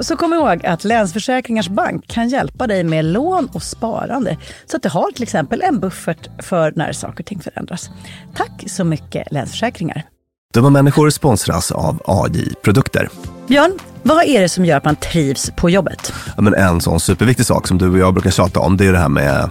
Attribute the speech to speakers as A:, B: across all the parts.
A: Så kom ihåg att Länsförsäkringars Bank kan hjälpa dig med lån och sparande. Så att du har till exempel en buffert för när saker och ting förändras. Tack så mycket Länsförsäkringar.
B: Dumma människor sponsras av AJ Produkter.
A: Björn, vad är det som gör att man trivs på jobbet?
B: Ja, men en sån superviktig sak som du och jag brukar tjata om, det är det här med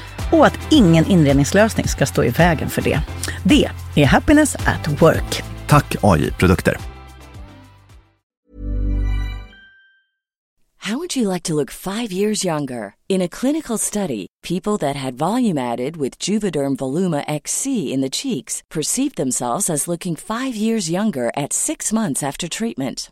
A: och att ingen inredningslösning ska stå i vägen för det. Det är Happiness at Work.
B: Tack AI Produkter.
C: How would you like to look five years younger? In a clinical study, people that had volume added with Juvederm Voluma XC in the cheeks perceived themselves as looking five years younger at six months after treatment.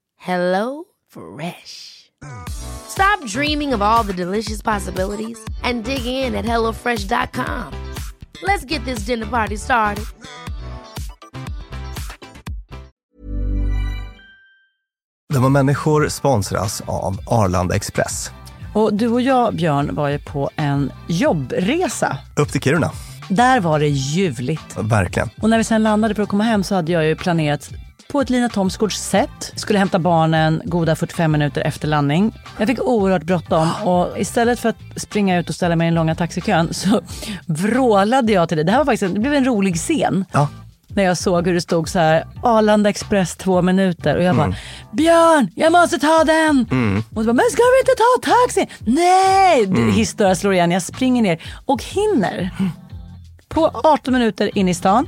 D: Hello Fresh. Stop dreaming of all the delicious possibilities and dig in at HelloFresh.com. Let's get this dinner party started.
B: Här människor sponsras av Arlanda Express.
A: Och du och jag, Björn, var ju på en jobbresa.
B: Upp till Kiruna.
A: Där var det ljuvligt.
B: Verkligen.
A: Och när vi sen landade för att komma hem så hade jag ju planerat på ett Lina Thomsgårds sätt. Skulle hämta barnen goda 45 minuter efter landning. Jag fick oerhört bråttom och istället för att springa ut och ställa mig i den långa taxikön så vrålade jag till dig. Det här var faktiskt en, det blev en rolig scen.
B: Ja.
A: När jag såg hur det stod så här Arlanda Express två minuter och jag bara Björn, jag måste ta den! Och så bara, men ska vi inte ta taxi? Nej! Mm. Historia slår igen, jag springer ner och hinner på 18 minuter in i stan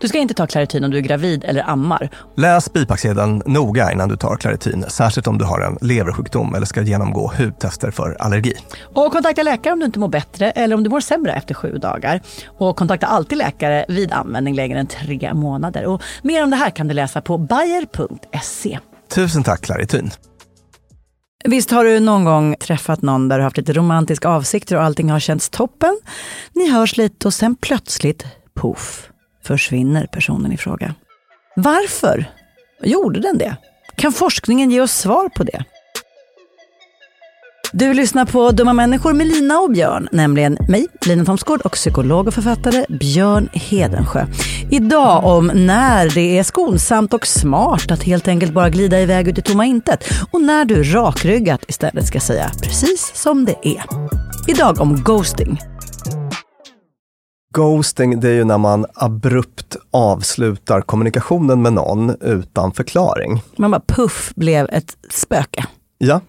A: Du ska inte ta Clarityn om du är gravid eller ammar.
B: Läs bipacksedeln noga innan du tar Claritin, särskilt om du har en leversjukdom eller ska genomgå hudtester för allergi.
A: Och kontakta läkare om du inte mår bättre eller om du mår sämre efter sju dagar. Och kontakta alltid läkare vid användning längre än tre månader. Och mer om det här kan du läsa på bayer.se.
B: Tusen tack Claritin.
A: Visst har du någon gång träffat någon där du haft lite romantiska avsikter och allting har känts toppen? Ni hörs lite och sen plötsligt, poff, försvinner personen i fråga. Varför? Gjorde den det? Kan forskningen ge oss svar på det? Du lyssnar på Dumma människor med Lina och Björn, nämligen mig, Lina Thomsgård och psykolog och författare Björn Hedensjö. Idag om när det är skonsamt och smart att helt enkelt bara glida iväg ut i tomma intet och när du rakryggat istället ska säga precis som det är. Idag om ghosting.
B: Ghosting, det är ju när man abrupt avslutar kommunikationen med någon utan förklaring.
A: Man bara puff blev ett spöke.
B: Ja,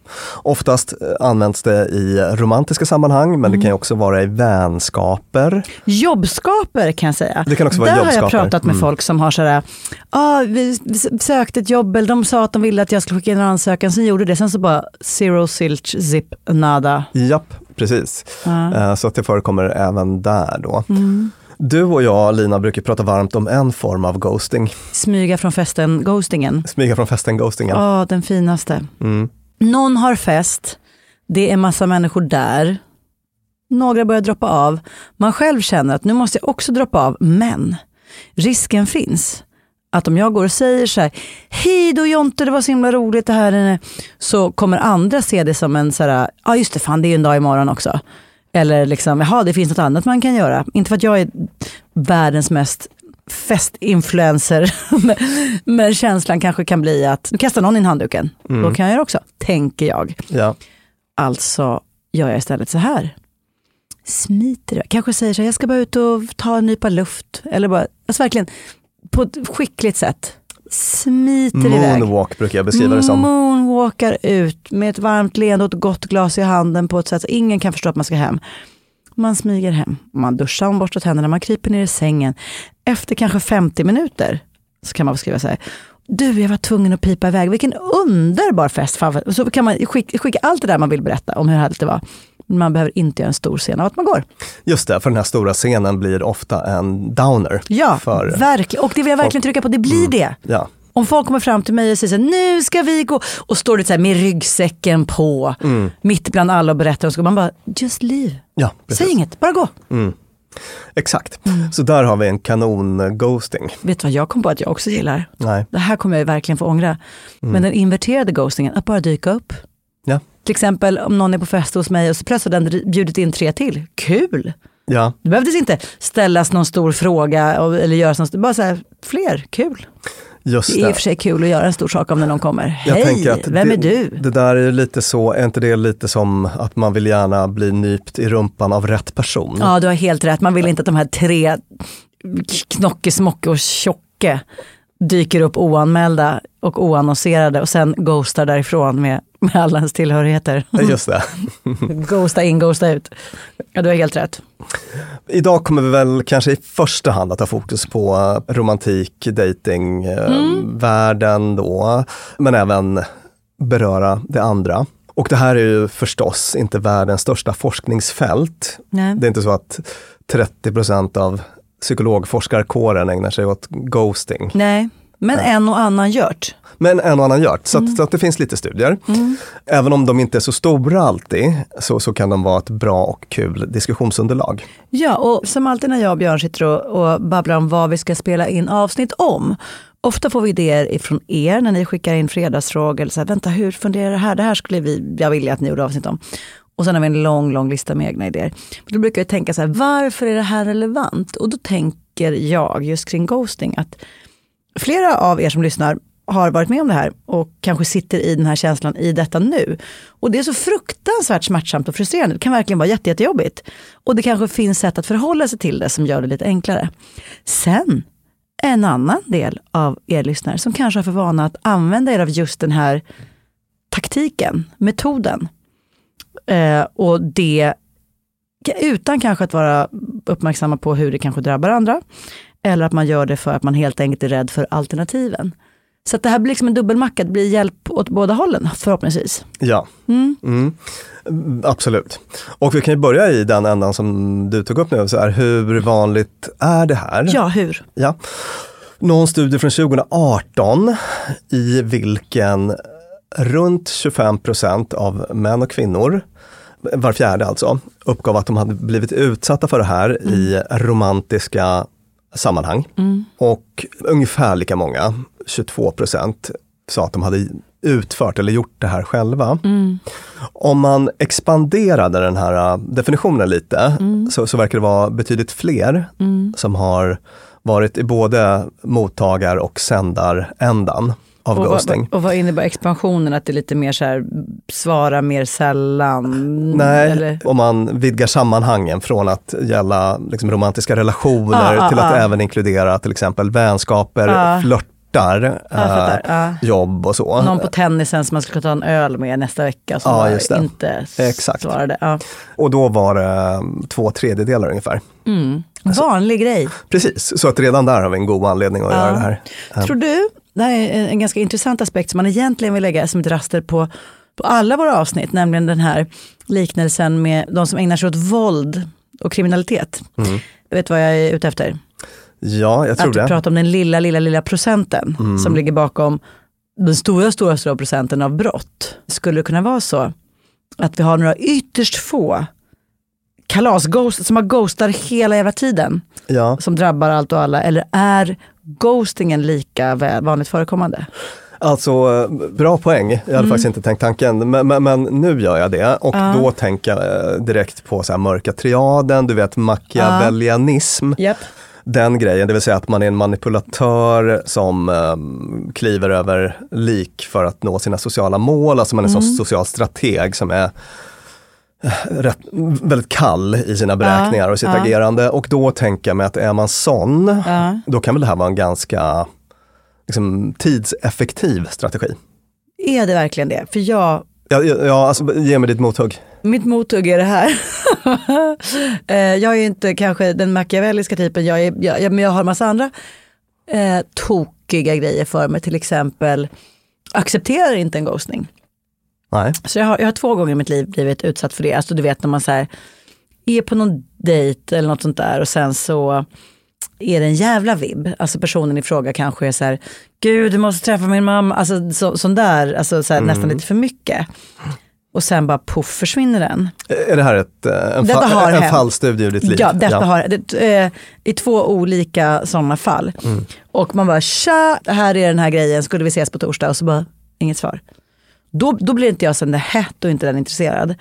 B: oftast eh, används det i romantiska sammanhang, men det kan ju också vara i vänskaper.
A: Jobbskaper kan jag säga.
B: Det kan också vara
A: Där har jag
B: jobbskaper.
A: pratat med
B: Mm.
A: folk som har sådär, ah, vi sökte ett jobb, eller de sa att de ville att jag skulle skicka in en ansökan, sen gjorde det, sen så bara zero silch zip nada.
B: Japp, precis.
A: Ja.
B: Eh, Så att det förekommer även där då.
A: Mm.
B: Du och jag, Lina, brukar prata varmt om en form av ghosting.
A: Smyga från festen, ghostingen.
B: Smyga från festen, ghostingen.
A: Ja, den finaste.
B: Mm.
A: Någon har fest, det är massa människor där. Några börjar droppa av. Man själv känner att nu måste jag också droppa av, men risken finns att om jag går och säger så här, hej då Jonte, det var så himla roligt det här, så kommer andra se det som en så här, ja just det, fan det är ju en dag imorgon också. Eller liksom, jaha det finns något annat man kan göra. Inte för att jag är världens mest festinfluencer, men- känslan kanske kan bli att, nu kastar någon in handduken, då kan jag göra också, tänker jag.
B: Ja.
A: Alltså gör jag istället så här. Smiter. Kanske säger så här, jag ska bara ut och ta en nypa luft. Eller bara, alltså verkligen på ett skickligt sätt. Smiter iväg.
B: Moonwalk brukar jag beskriva det som.
A: Moonwalkar ut med ett varmt leende och ett gott glas i handen på ett sätt så ingen kan förstå att man ska hem. Man smyger hem, man duschar, man borstar tänderna, man kryper ner i sängen. Efter kanske 50 minuter så kan man skriva så här. Du, jag var tvungen att pipa iväg. Vilken underbar fest. Så kan man skicka, skicka allt det där man vill berätta om hur härligt det var. Man behöver inte göra en stor scen av att man går.
B: Just det, för den här stora scenen blir ofta en downer.
A: Ja,
B: för,
A: verkligen. Och det vill jag verkligen trycka på. Det blir det.
B: ja.
A: Om folk kommer fram till mig och säger så här, nu ska vi gå och står det så här med ryggsäcken på, mitt bland alla och berättar, och så man bara, just leave.
B: ja, precis.
A: Säg inget, bara gå.
B: Exakt. Så där har vi en kanon-ghosting.
A: Vet du vad jag kom på att jag också gillar?
B: Nej.
A: Det här kommer jag verkligen få ångra. Men den inverterade ghostingen, att bara dyka upp.
B: Ja.
A: Till exempel om någon är på fest hos mig och så plötsligt har den bjudit in tre till. Kul!
B: Ja,
A: Det behövdes inte ställas någon stor fråga eller göras någon, st- bara så här, fler, kul.
B: just
A: Det är i och för sig kul att göra en stor sak om när någon kommer. Hej, vem
B: det,
A: är du?
B: Det där är lite så, är inte det lite som att man vill gärna bli nypt i rumpan av rätt person?
A: Ja, du har helt rätt. Man vill inte att de här tre knocke, smocke och tjocke dyker upp oanmälda och oannonserade och sen ghostar därifrån med, med alla ens tillhörigheter.
B: Just det.
A: Ghosta in, ghosta ut. Ja, du har helt rätt.
B: Idag kommer vi väl kanske i första hand att ha fokus på eh, romantik, dating, eh,
A: Mm.
B: världen då, men även beröra det andra. Och det här är ju förstås inte världens största forskningsfält.
A: Nej.
B: Det är inte så att 30% av psykologforskarkåren ägnar sig åt ghosting.
A: Nej, men en och annan gjort.
B: Men en och annan det, så,
A: Mm.
B: att, så att det finns lite studier. Även om de inte är så stora alltid, så, så kan de vara ett bra och kul diskussionsunderlag.
A: Ja, och som alltid när jag och Björn sitter och, och babblar om vad vi ska spela in avsnitt om. Ofta får vi idéer ifrån er när ni skickar in fredagsfrågor. Eller så här, Vänta, hur funderar det här? Det här skulle vi, jag vilja att ni gjorde avsnitt om. Och sen har vi en lång, lång lista med egna idéer. Men då brukar jag tänka så här, varför är det här relevant? Och då tänker jag just kring ghosting att flera av er som lyssnar har varit med om det här och kanske sitter i den här känslan i detta nu. Och det är så fruktansvärt smärtsamt och frustrerande. Det kan verkligen vara jätte, jättejobbigt. Och det kanske finns sätt att förhålla sig till det som gör det lite enklare. Sen en annan del av er lyssnare som kanske har för vana att använda er av just den här taktiken, metoden. Eh, och det utan kanske att vara uppmärksamma på hur det kanske drabbar andra. Eller att man gör det för att man helt enkelt är rädd för alternativen. Så det här blir liksom en dubbelmacka, det blir hjälp åt båda hållen förhoppningsvis.
B: Ja,
A: Mm.
B: mm. absolut. Och vi kan ju börja i den ändan som du tog upp nu, så här, hur vanligt är det här?
A: Ja, hur?
B: Ja. Någon studie från 2018 i vilken runt 25 procent av män och kvinnor, var fjärde alltså, uppgav att de hade blivit utsatta för det här i romantiska sammanhang. Och ungefär lika många, 22 procent, sa att de hade utfört eller gjort det här själva. Om man expanderade den här äh, definitionen lite så, så verkar det vara betydligt fler som har varit i både mottagar och sändarändan av
A: Och
B: ghosting.
A: vad, och vad innebär expansionen? Att det är lite mer så här, svara mer sällan?
B: Nej,
A: Eller?
B: om man vidgar sammanhangen från att gälla liksom, romantiska relationer
A: Ah, ah,
B: till att
A: ah.
B: även inkludera till exempel vänskaper,
A: Ah.
B: flörtar,
A: jag fattar.
B: eh,
A: Ja.
B: jobb och så.
A: Någon på tennisen som man ska ta en öl med nästa vecka som
B: Ja,
A: inte
B: Exakt.
A: svarade. Ja.
B: Och då var det eh, två tredjedelar ungefär.
A: Mm.
B: Alltså-
A: Vanlig grej.
B: Precis, så att redan där har vi en god anledning att
A: Ja.
B: göra det här. Eh,
A: Tror du, det här är en ganska intressant aspekt som man egentligen vill lägga som ett raster på, på alla våra avsnitt, nämligen den här liknelsen med de som ägnar sig åt våld och kriminalitet.
B: Mm.
A: Vet du vad jag är ute efter?
B: Ja, jag tror
A: Att du
B: det.
A: pratar om den lilla, lilla, lilla procenten
B: Mm.
A: som ligger bakom den stora, stora, stora procenten av brott. Skulle det kunna vara så att vi har några ytterst få kalasghost som har ghostar hela jävla tiden
B: Ja.
A: som drabbar allt och alla? Eller är ghostingen lika vanligt förekommande?
B: Alltså, bra poäng. Jag hade
A: Mm.
B: faktiskt inte tänkt tanken, men, men, men nu gör jag det. Och
A: Ja.
B: då tänker jag eh, direkt på så mörka triaden, du vet machiavellianism.
A: Japp.
B: Den grejen, det vill säga att man är en manipulatör som um, kliver över lik för att nå sina sociala mål. Alltså man är en
A: Mm.
B: social strateg som är rätt, väldigt kall i sina beräkningar och sitt
A: ja.
B: agerande. Och då tänker jag mig att är man sån,
A: Ja.
B: då kan väl det här vara en ganska liksom, tidseffektiv strategi.
A: Är det verkligen det? För jag,
B: Ja, ja, ja alltså, ge mig ditt mothugg.
A: mitt mothugg är det här. Eh, jag är inte kanske den machiavelliska typen, jag är, jag, men jag har en massa andra eh, tokiga grejer för mig. Till exempel accepterar inte en ghostning.
B: Nej.
A: Så jag har, jag har två gånger i mitt liv blivit utsatt för det. Alltså du vet när man så här, är på någon dejt eller något sånt där och sen så är det en jävla vibb. Alltså personen i fråga kanske är så här, gud du måste träffa min mamma. Alltså så, sån där, alltså så här, nästan lite för mycket. Och sen bara poff försvinner den.
B: Är det här ett, eh, en,
A: Detta
B: fa- en fallstudie ur ditt liv?
A: Ja, detta har det, eh, i två olika sådana fall.
B: Mm.
A: Och man bara, tja, här är den här grejen, skulle vi ses på torsdag? Och så bara, inget svar. Då, då blir inte jag sen det hett och inte den intresserad.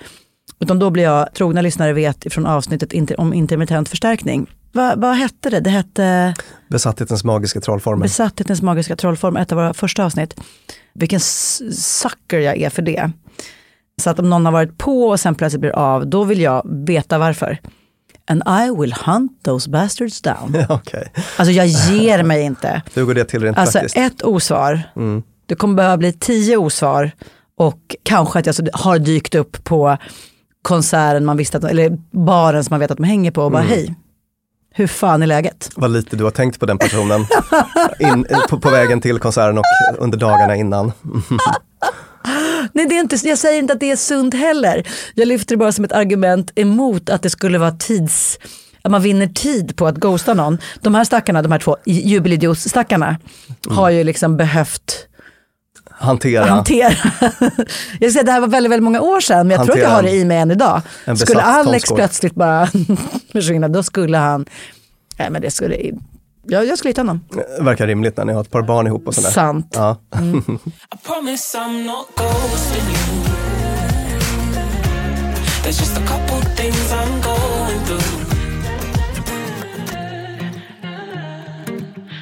A: Utan då blir jag, trogna lyssnare vet från avsnittet inter, om intermittent förstärkning. Va, vad hette det? Det hette
B: Besatthetens magiska trollformel.
A: Besatthetens magiska trollform, ett av våra första avsnitt. Vilken sucker jag är för det. Så att om någon har varit på och sen plötsligt blir av, då vill jag veta varför. And I will hunt those bastards down.
B: Okej,
A: Alltså jag ger mig inte.
B: hur går det till rent
A: Alltså
B: praktiskt?
A: ett osvar,
B: Mm.
A: det kommer behöva bli tio osvar och kanske att jag så har dykt upp på konserten man visste att, eller baren som man vet att de hänger på och bara
B: Mm.
A: hej, hur fan är läget?
B: Vad lite du har tänkt på den personen in, på, på vägen till konserten och under dagarna innan.
A: Nej, det är inte, jag säger inte att det är sunt heller. Jag lyfter det bara som ett argument emot att det skulle vara tids att man vinner tid på att ghosta någon. De här stackarna, de här två jubelidiots-stackarna har ju liksom behövt
B: Hantera
A: hantera. jag säger det här var väldigt, väldigt många år sedan men jag tror att jag
B: Hantera
A: har det i mig än idag. Skulle Alex
B: tonskål.
A: plötsligt bara försvinna då skulle han, nej men det skulle, jag, jag skulle hitta honom.
B: verkar rimligt när ni har ett par barn ihop och sådär.
A: Sant.
B: Ja.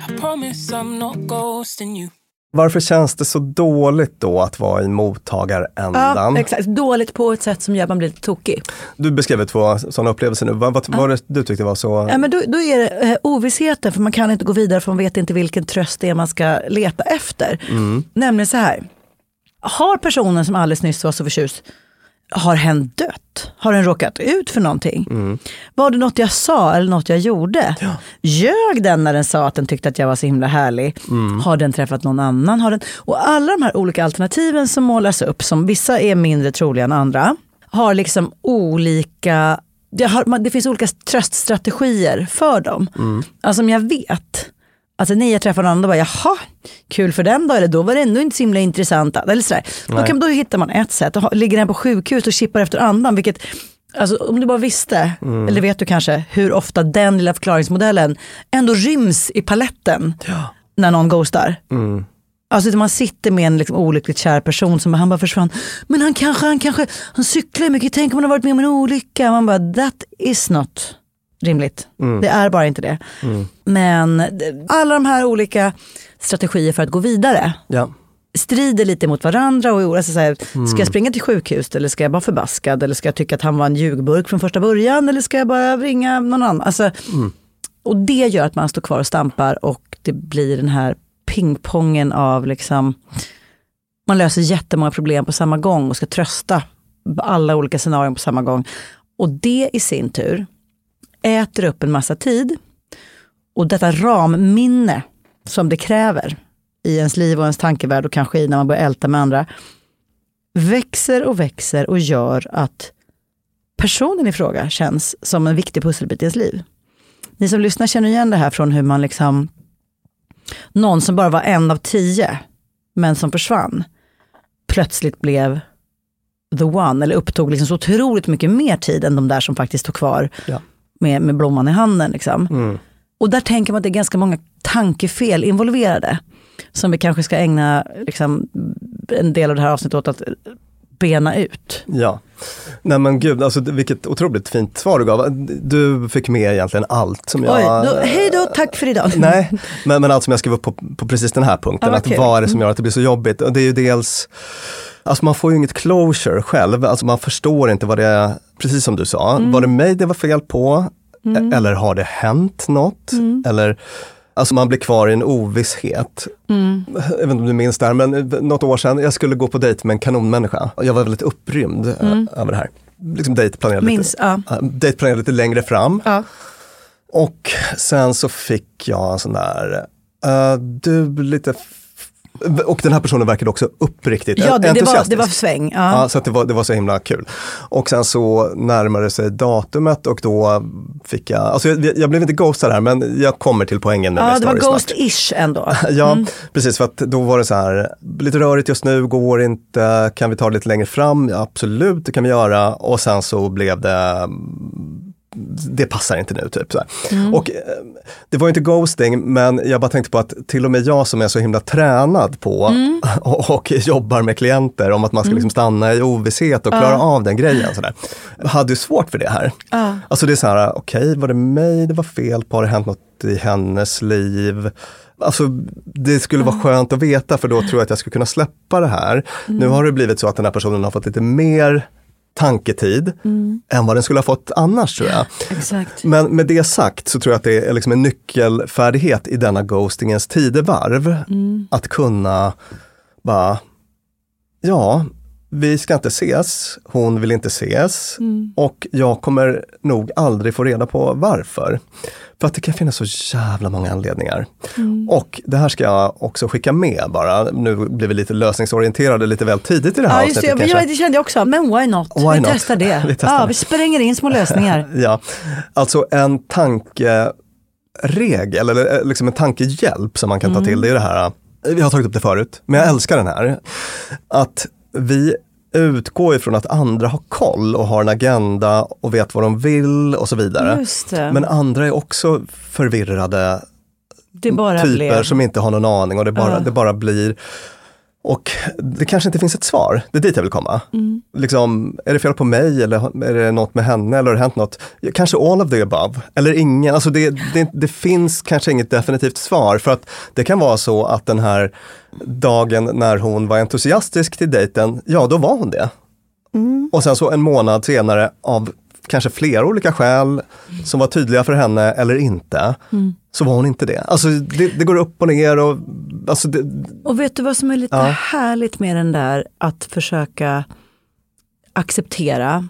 E: I promise I'm not ghosting you.
B: Varför känns det så dåligt då att vara i mottagarändan?
A: Ja, exakt. Dåligt på ett sätt som gör att man blir lite tokig.
B: Du beskrev två sådana upplevelser nu. Vad, vad var det du tyckte var så?
A: Ja, men då, då är det eh, ovissheten, för man kan inte gå vidare för man vet inte vilken tröst det är man ska leta efter. Nämligen så här, har personen som alldeles nyss var så förtjust, har hen dött? Har den råkat ut för någonting? Var det något jag sa eller något jag gjorde? Ljög den när den sa att den tyckte att jag var så himla härlig? Har den träffat någon annan? Har den... Och alla de här olika alternativen som målas upp, som vissa är mindre troliga än andra, har liksom olika det, har, det finns olika tröststrategier för dem. Alltså om jag vet Alltså när jag träffar någon annan, då bara jaha, kul för den då, eller då var det ändå inte så himla intressant. Eller sådär. Då, kan, då hittar man ett sätt, och ligger den på sjukhus och chippar efter andan, vilket Alltså om du bara visste, eller vet du kanske, hur ofta den lilla förklaringsmodellen ändå ryms i paletten när någon ghostar. Alltså att man sitter med en liksom olyckligt kär person som han bara försvann. Men han kanske, han kanske, han cyklar mycket, tänk om han har varit med om en olycka. Man bara, that is not rimligt. Det är bara inte det. Men det- alla de här olika strategier för att gå vidare
B: Ja.
A: strider lite mot varandra. Och, alltså, så här, Ska jag springa till sjukhus eller ska jag vara förbaskad? Eller ska jag tycka att han var en ljugburk från första början? Eller ska jag bara ringa någon annan? Alltså, Och det gör att man står kvar och stampar och det blir den här pingpongen av liksom, man löser jättemånga problem på samma gång och ska trösta alla olika scenarion på samma gång. Och det i sin tur äter upp en massa tid. Och detta ramminne som det kräver i ens liv och ens tankevärld och kanske i när man börjar älta med andra, växer och växer och gör att personen i fråga känns som en viktig pusselbit i ens liv. Ni som lyssnar känner igen det här från hur man liksom, någon som bara var en av tio, men som försvann, plötsligt blev the one, eller upptog liksom så otroligt mycket mer tid än de där som faktiskt stod kvar
B: Ja
A: med, med blomman i handen. Liksom. Och där tänker man att det är ganska många tankefel involverade. Som vi kanske ska ägna liksom, en del av det här avsnittet åt att bena ut.
B: Ja. Nej men gud, alltså, vilket otroligt fint svar du gav. Du fick med egentligen allt som jag...
A: Oj, då, hej då, tack för idag.
B: Nej, men, men allt som jag skrev upp på, på precis den här punkten. Att
A: kul.
B: vad är det som gör att det blir så jobbigt? Och det är ju dels, alltså man får ju inget closure själv. Alltså man förstår inte vad det är, precis som du sa,
A: Mm.
B: var det mig det var fel på? E- Eller har det hänt något?
A: Mm.
B: Eller, alltså man blir kvar i en ovisshet.
A: Mm.
B: Jag vet inte om du minns det här, men något år sedan, jag skulle gå på dejt med en kanonmänniska. Jag var väldigt upprymd mm. över det här. Liksom dejtplanerade
A: Minns,
B: lite,
A: ja.
B: dejtplanerade lite längre fram.
A: Ja.
B: Och sen så fick jag en sån där, uh, du lite, och den här personen verkade också uppriktigt
A: Ja, det, det, var,
B: entusiastisk.
A: det var sväng. Ja.
B: Ja, så det, var, det var så himla kul. Och sen så närmade sig datumet och då fick jag, alltså jag, jag blev inte ghostad här men jag kommer till poängen med
A: Ja, det var ghost-ish ändå.
B: Ja, precis för att då var det så här, lite rörigt just nu, går inte, kan vi ta det lite längre fram? Ja, absolut, det kan vi göra. Och sen så blev det det passar inte nu. Typ, så här. Och eh, Det var inte ghosting, men jag bara tänkte på att till och med jag som är så himla tränad på och, och jobbar med klienter om att man ska liksom stanna i ovisshet och klara av den grejen. Så där. Hade ju svårt för det här. Alltså det är så här, okej, var det mig det var fel på? Har det hänt något i hennes liv? Alltså det skulle vara skönt att veta för då tror jag att jag skulle kunna släppa det här. Nu har det blivit så att den här personen har fått lite mer tanketid än vad den skulle ha fått annars tror jag.
A: Exakt.
B: Men med det sagt så tror jag att det är liksom en nyckelfärdighet i denna ghostingens tidevarv. Att kunna bara, ja, vi ska inte ses, hon vill inte ses och jag kommer nog aldrig få reda på varför. För att det kan finnas så jävla många anledningar. Och det här ska jag också skicka med bara, nu blir vi lite lösningsorienterade lite väl tidigt i det här
A: Ja, just det.
B: avsnittet
A: Ja,
B: kanske.
A: det kände jag också. Men why not?
B: Why
A: vi
B: not?
A: testar det.
B: Vi testar
A: ja,
B: det.
A: vi spränger in små lösningar.
B: Ja, alltså en tankeregel eller liksom en tankehjälp som man kan ta till, det är det här, vi har tagit upp det förut, men jag älskar den här. Att vi utgår ifrån att andra har koll och har en agenda och vet vad de vill och så vidare. Men andra är också förvirrade typer
A: blev...
B: som inte har någon aning och det bara,
A: Ja.
B: det bara blir och det kanske inte finns ett svar, det är dit jag vill komma.
A: Mm.
B: Liksom, är det fel på mig eller är det något med henne eller har det hänt något? Kanske all of the above, eller ingen. Alltså det, det, det finns kanske inget definitivt svar för att det kan vara så att den här dagen när hon var entusiastisk till dejten, ja då var hon det.
A: Mm.
B: Och sen så en månad senare av kanske flera olika skäl som var tydliga för henne eller inte,
A: Mm.
B: så var hon inte det. Alltså det, det går upp och ner och alltså det,
A: Och vet du vad som är lite
B: Ja.
A: härligt med den där att försöka acceptera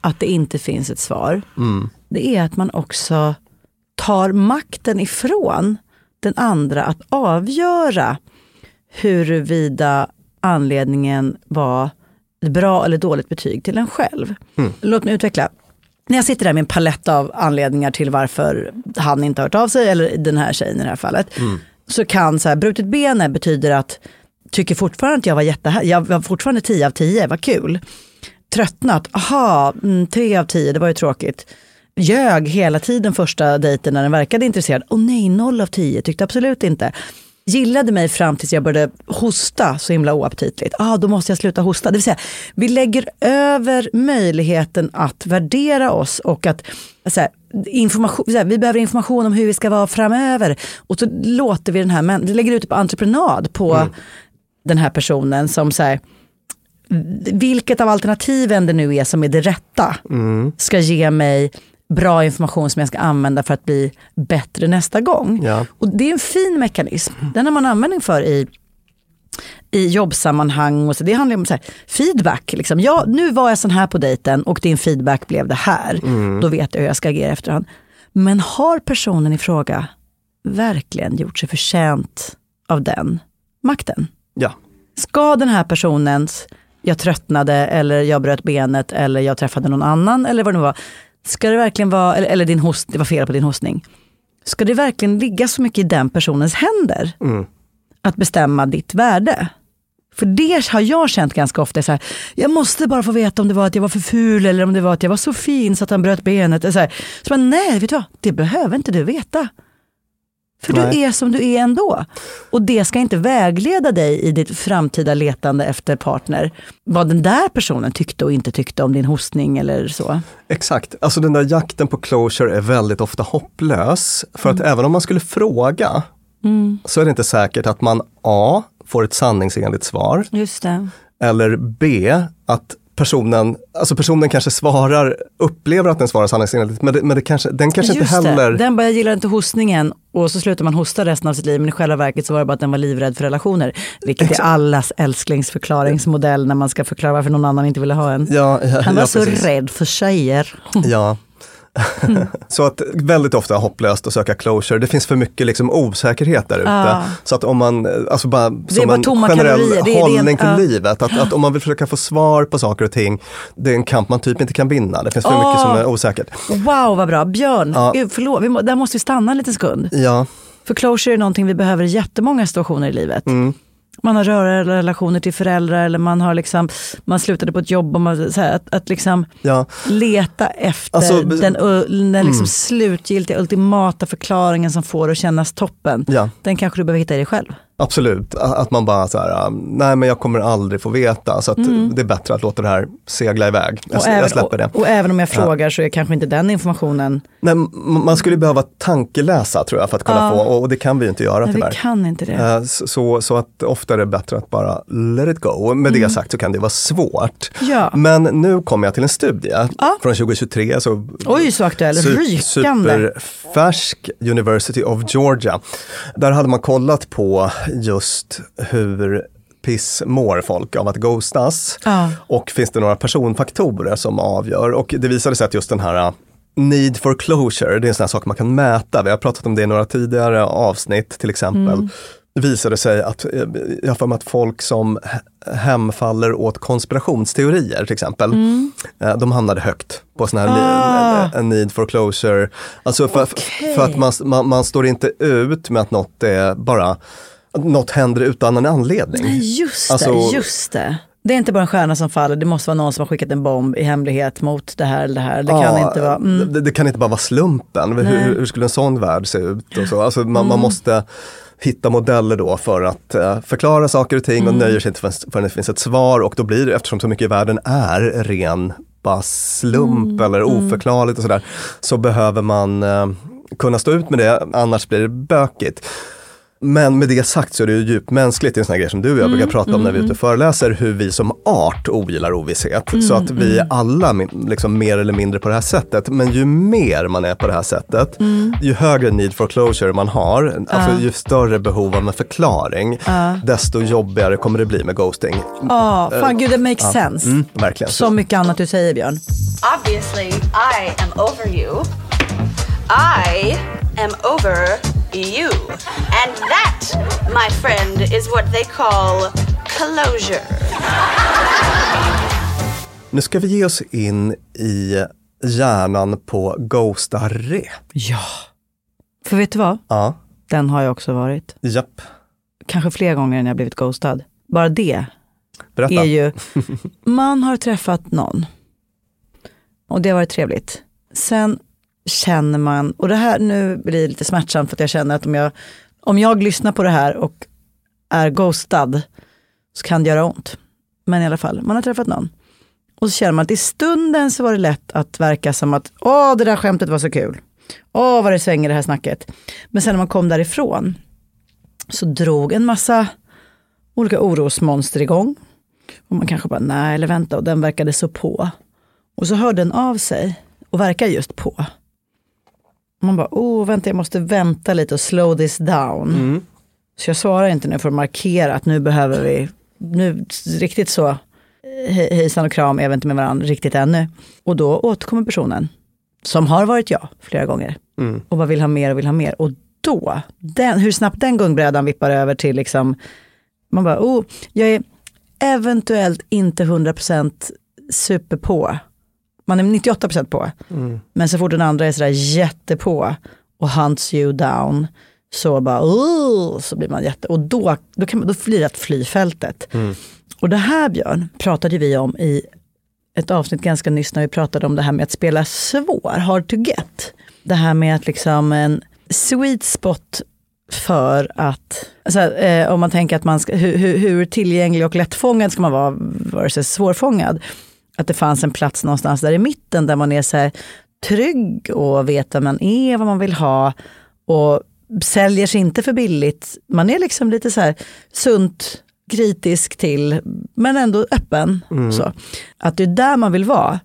A: att det inte finns ett svar.
B: mm,
A: Det är att man också tar makten ifrån den andra att avgöra huruvida anledningen var bra eller dåligt betyg till en själv. Låt mig utveckla. När jag sitter där med en palett av anledningar till varför han inte har hört av sig, eller den här tjejen i det här fallet, så kan så här, brutet ben betyder att tycker fortfarande att jag var jätte, jag var fortfarande 10 av 10, vad kul. Tröttnat, aha, mm, 3 av 10, det var ju tråkigt. Ljög hela tiden första dejten när den verkade intresserad. Och nej, 0 av 10, tyckte absolut inte. Gillade mig fram tills jag började hosta så himla oaptitligt. Ah, då måste jag sluta hosta. Det vill säga, vi lägger över möjligheten att värdera oss och att så här, information, så här, vi behöver information om hur vi ska vara framöver. Och så låter vi den här, men vi lägger ut det på entreprenad på den här personen som så här, vilket av alternativen det nu är som är det rätta ska ge mig bra information som jag ska använda för att bli bättre nästa gång.
B: Ja.
A: Och det är en fin mekanism. Den har man användning för i, i jobbsammanhang. Och så. Det handlar om så här, feedback. Liksom. Ja, nu var jag sån här på dejten och din feedback blev det här. Då vet jag hur jag ska agera efterhand. Men har personen i fråga verkligen gjort sig förtjänt av den makten?
B: Ja.
A: Ska den här personens, jag tröttnade eller jag bröt benet eller jag träffade någon annan eller vad det nu var. Ska det verkligen vara, eller, eller din host, det var fel på din hostning. Ska det verkligen ligga så mycket i den personens händer? Att bestämma ditt värde? För det har jag känt ganska ofta, så här, jag måste bara få veta om det var att jag var för ful eller om det var att jag var så fin så att han bröt benet. Så, här. så man, nej, vet du vad, det behöver inte du veta. För
B: Nej.
A: du är som du är ändå. Och det ska inte vägleda dig i ditt framtida letande efter partner. Vad den där personen tyckte och inte tyckte om din hostning eller så.
B: Exakt, alltså den där jakten på closure är väldigt ofta hopplös. För
A: Mm.
B: att även om man skulle fråga så är det inte säkert att man A. får ett sanningsenligt svar
A: Just det.
B: eller B. att personen, alltså personen kanske svarar, upplever att den svarar sanningsenligt men, det, men det kanske, den kanske inte
A: Just
B: heller...
A: det. Den bara, jag gillar inte hostningen och så slutar man hosta resten av sitt liv men i själva verket så var det bara att den var livrädd för relationer. Vilket är allas älsklingsförklaringsmodell när man ska förklara varför någon annan inte ville ha en.
B: Ja, ja,
A: Han var
B: ja,
A: så rädd för tjejer.
B: Ja. så att väldigt ofta hopplöst att söka closure. Det finns för mycket liksom osäkerhet där ute.
A: Ja.
B: Så att om man, alltså bara som
A: bara
B: en generell
A: kalorier.
B: Hållning till
A: ja.
B: livet. Att, att om man vill försöka få svar på saker och ting, det är en kamp man typ inte kan vinna. Det finns för mycket som är osäkert.
A: Wow vad bra. Björn,
B: Ja.
A: Gud, förlåt, vi må, där måste vi stanna en liten sekund.
B: Ja,
A: För closure är någonting vi behöver i jättemånga situationer i livet.
B: Mm.
A: Man har röra relationer till föräldrar eller man har liksom, man slutade på ett jobb och man, här, att, att liksom
B: ja.
A: leta efter
B: Alltså,
A: den, den liksom slutgiltiga, ultimata förklaringen som får att kännas toppen.
B: Ja.
A: Den kanske du behöver hitta i dig själv.
B: Absolut, att man bara så här, nej men jag kommer aldrig få veta så att det är bättre att låta det här segla iväg. Jag,
A: Mm. Och
B: jag
A: även,
B: släpper det.
A: och, och även om jag frågar så är kanske inte den informationen,
B: Nej, man skulle behöva tankeläsa tror jag för att kunna
A: Ja.
B: få, och det kan vi inte göra
A: nej, vi
B: tyvärr.
A: kan inte det.
B: Eh, Så, så, att ofta är det bättre att bara let it go. Med det sagt så kan det vara svårt.
A: Mm. Ja.
B: Men nu kommer jag till en studie från 2023. Så
A: Oj så aktuell, rykande.
B: Superfärsk University of Georgia. Där hade man kollat på just hur piss mår folk av att ghostas.
A: Ja.
B: Och finns det några personfaktorer som avgör? Och det visade sig att just den här uh, Need for closure, det är en sån här sak man kan mäta. Vi har pratat om det i några tidigare avsnitt till exempel.
A: Mm.
B: Visade sig att, eh, jag för mig att folk som he- hemfaller åt konspirationsteorier till exempel, eh, de hamnade högt på sån här
A: Mm. Ah.
B: en need for closure. Alltså för,
A: Okej.
B: för att man, man, man står inte ut med att något är bara, något händer utan en anledning.
A: Nej, just
B: Alltså-
A: det, just det. Det är inte bara en stjärna som faller, det måste vara någon som har skickat en bomb i hemlighet mot det här eller det här. Det kan
B: Ja,
A: inte vara... Mm.
B: det, det kan inte bara vara slumpen. Hur.
A: Mm.
B: hur skulle en sån värld se ut? Och så? Alltså man, man måste hitta modeller då för att eh, förklara saker och ting och
A: Mm.
B: nöjer sig inte förrän, förrän det finns ett svar och då blir det, eftersom så mycket i världen är ren bara slump
A: Mm.
B: eller oförklarligt och sådär, så behöver man eh, kunna stå ut med det, annars blir det bökigt. Men med det sagt så är det ju djupt mänskligt, det är en sån här grej som du och jag brukar prata om när vi är ute och föreläser, hur vi som art ogillar ovisshet. Så att vi är alla liksom mer eller mindre på det här sättet. Men ju mer man är på det här sättet, ju högre need for closure man har, alltså ju större behov av en förklaring, desto jobbigare kommer det bli med ghosting.
A: Ja, fan gud det makes sense.
B: Mm, verkligen.
A: Så mycket annat du säger Björn.
F: Obviously, I am over you. I am over you. And that, my friend, is what they call closure.
B: Nu ska vi ge oss in i hjärnan på ghostare.
A: Ja. För vet du vad?
B: Ja,
A: Den har jag också varit.
B: japp.
A: Kanske fler gånger än jag blivit ghostad. Bara det
B: Berätta.
A: är ju, man har träffat någon och det har varit trevligt. Sen känner man, och det här nu blir det lite smärtsamt för att jag känner att om jag, om jag lyssnar på det här och är ghostad så kan det göra ont. Men i alla fall, man har träffat någon. Och så känner man att i stunden så var det lätt att verka som att åh, det där skämtet var så kul. Åh, vad det svänger det här snacket. Men sen när man kom därifrån så drog en massa olika orosmonster igång. Och man kanske bara, nej eller vänta, och den verkade så på. Och så hör den av sig och verkar just på. Man bara, oh vänta jag måste vänta lite och slow this down. Så jag svarar inte nu för att markera att nu behöver vi, nu riktigt så he- hejsan och kram är vi inte med varandra riktigt ännu. Och då återkommer personen, som har varit jag flera gånger, och bara vill ha mer och vill ha mer. Och då, den, hur snabbt den gungbrädan vippar över till liksom, man bara, oh, jag är eventuellt inte 100% super på. Man är 98% på. Men så fort den andra är sådär jättepå och hunts you down, så bara, oh, så blir man jätte... Och då, då, kan man, då blir det att fly fältet. Och det här Björn pratade vi om i ett avsnitt ganska nyss när vi pratade om det här med att spela svår, hard to get. Det här med att liksom en sweet spot för att, alltså, eh, om man tänker att man ska, hur, hur, hur tillgänglig och lättfångad ska man vara versus svårfångad. Att det fanns en plats någonstans där i mitten där man är så här trygg och vet vem man är, vad man vill ha och säljer sig inte för billigt. Man är liksom lite så här sunt, kritisk till, men ändå öppen. Så. Att det är där man vill vara.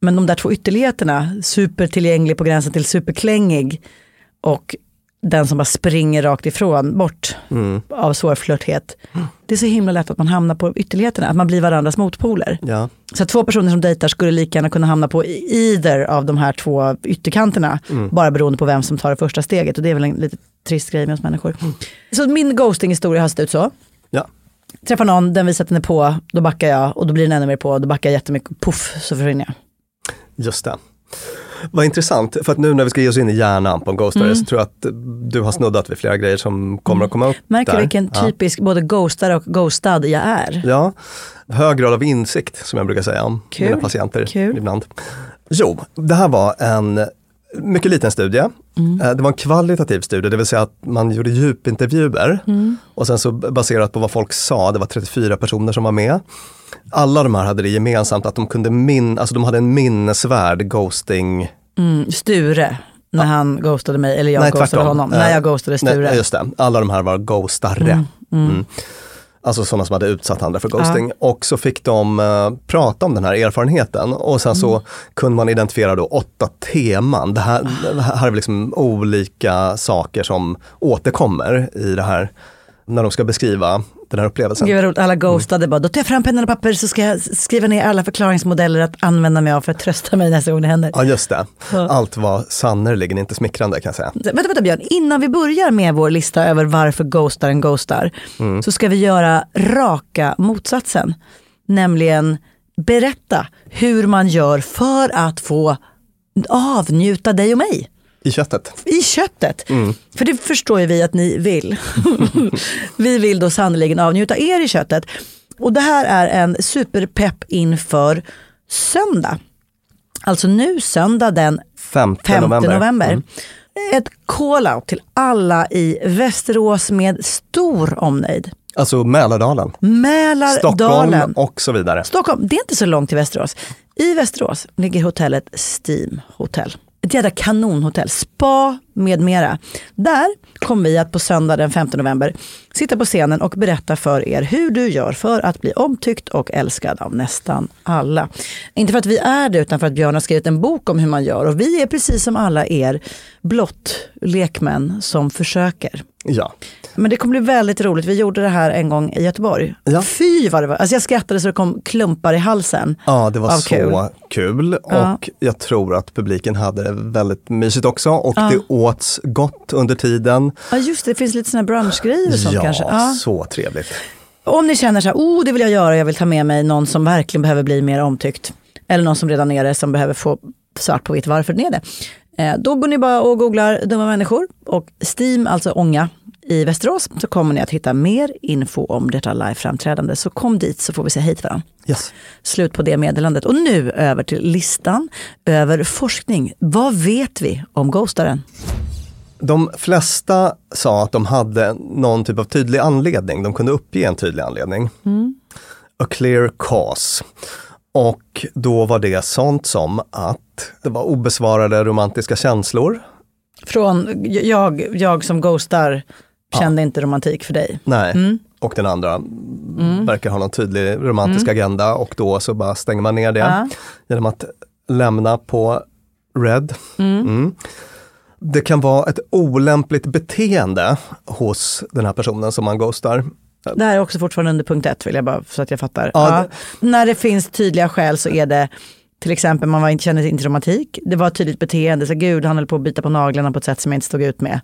A: Men de där två ytterligheterna, supertillgänglig på gränsen till superklängig och den som bara springer rakt ifrån, bort av svårflörthet. Det är så himla lätt att man hamnar på ytterligheterna, att man blir varandras motpoler.
B: Ja.
A: Så två personer som dejtar skulle lika gärna kunna hamna på either av de här två ytterkanterna. Bara beroende på vem som tar det första steget. Och det är väl en lite trist grej med oss människor. Så min ghosting-historia har sett ut så.
B: ja.
A: Träffar någon, den visar att den är på, då backar jag. Och då blir den ännu mer på, då backar jag jättemycket. Puff, så försvinner jag.
B: Just det. Vad intressant, för att nu när vi ska ge oss in i hjärnan på en ghostare så tror jag att du har snuddat vid flera grejer som kommer att komma upp
A: Märker
B: där.
A: vilken
B: Ja.
A: typisk både ghostare och ghostad jag är.
B: Ja, hög grad av insikt som jag brukar säga om
A: Kul,
B: mina patienter
A: kul.
B: ibland. Jo, det här var en mycket liten studie.
A: Mm.
B: Eh, Det var en kvalitativ studie, det vill säga att man gjorde djupintervjuer.
A: Mm.
B: Och sen så baserat på vad folk sa, det var 34 personer som var med. Alla de här hade det gemensamt att de kunde min, alltså de hade en minnesvärd ghosting
A: Mm, Sture, när han ghostade mig, eller jag
B: Nej,
A: ghostade
B: tvärtom.
A: honom. När
B: Eh,
A: jag ghostade Sture.
B: Nej, just det, alla de här var ghostare. Mm. Alltså sådana som hade utsatt andra för ghosting. Och så fick de eh, prata om den här erfarenheten och sen så kunde man identifiera då åtta teman. Det här, det här är liksom olika saker som återkommer i det här, när de ska beskriva den här upplevelsen.
A: Gud vad roligt, alla ghostade bara, då tar jag fram pennan och papper så ska jag skriva ner alla förklaringsmodeller att använda mig av för att trösta mig nästa gång det händer.
B: Ja just det, allt var sannerligen inte smickrande kan jag säga.
A: Vänta, vänta Björn, innan vi börjar med vår lista över varför ghostaren ghostar, så ska vi göra raka motsatsen. Nämligen berätta hur man gör för att få avnjuta dig och mig.
B: I köttet.
A: I köttet. För det förstår ju vi att ni vill. vi vill då sannoliken avnjuta er i köttet. Och det här är en superpepp inför söndag. Alltså nu söndag den
B: 5
A: 5
B: november.
A: november.
B: Mm.
A: Ett call-out till alla i Västerås med stor omnejd.
B: Alltså Mälardalen,
A: Mälardalen.
B: Stockholm och så vidare.
A: Stockholm, det är inte så långt till Västerås. I Västerås ligger hotellet Steam Hotel. Ett jädra kanonhotell, spa med mera. Där kommer vi att på söndag den 5 november sitta på scenen och berätta för er hur du gör för att bli omtyckt och älskad av nästan alla. Inte för att vi är det, utan för att Björn har skrivit en bok om hur man gör. Och vi är precis som alla er, blott lekmän som försöker.
B: Ja.
A: Men det kommer bli väldigt roligt. Vi gjorde det här en gång i Göteborg.
B: Ja.
A: Fy vad det var. Alltså jag skrattade så det kom klumpar i halsen.
B: Ja, det var så
A: kul.
B: kul,
A: Ja.
B: och jag tror att publiken hade det väldigt mysigt också och det åts gott under tiden.
A: Ja just det, det finns lite såna här brunchgrejer och sånt
B: ja,
A: kanske. Ja.
B: så trevligt.
A: Om ni känner så här, oh det vill jag göra, jag vill ta med mig någon som verkligen behöver bli mer omtyckt. Eller någon som redan är det, som behöver få svart på vitt varför den är det. Eh, då går ni bara och googlar dumma människor och Steam, alltså ånga, i Västerås så kommer ni att hitta mer info om detta liveframträdande. Så kom dit så får vi säga hej till varandra.
B: Yes.
A: Slut på det meddelandet. Och nu över till listan över forskning. Vad vet vi om ghostaren?
B: De flesta sa att de hade någon typ av tydlig anledning. De kunde uppge en tydlig anledning. A clear cause. Och då var det sånt som att det var obesvarade romantiska känslor.
A: Från jag, jag som ghostar kände inte romantik för dig.
B: Nej. Och den andra verkar ha någon tydlig romantisk agenda och då så bara stänger man ner det
A: Ja.
B: genom att lämna på red. Mm. Det kan vara ett olämpligt beteende hos den här personen som man ghostar.
A: Det här är också fortfarande under punkt ett vill jag bara så att jag fattar.
B: Ja,
A: Ja, När det finns tydliga skäl så är det till exempel man var inte, kände inte romantik. Det var ett tydligt beteende, så gud han höll på att bita på naglarna på ett sätt som jag inte stod ut med.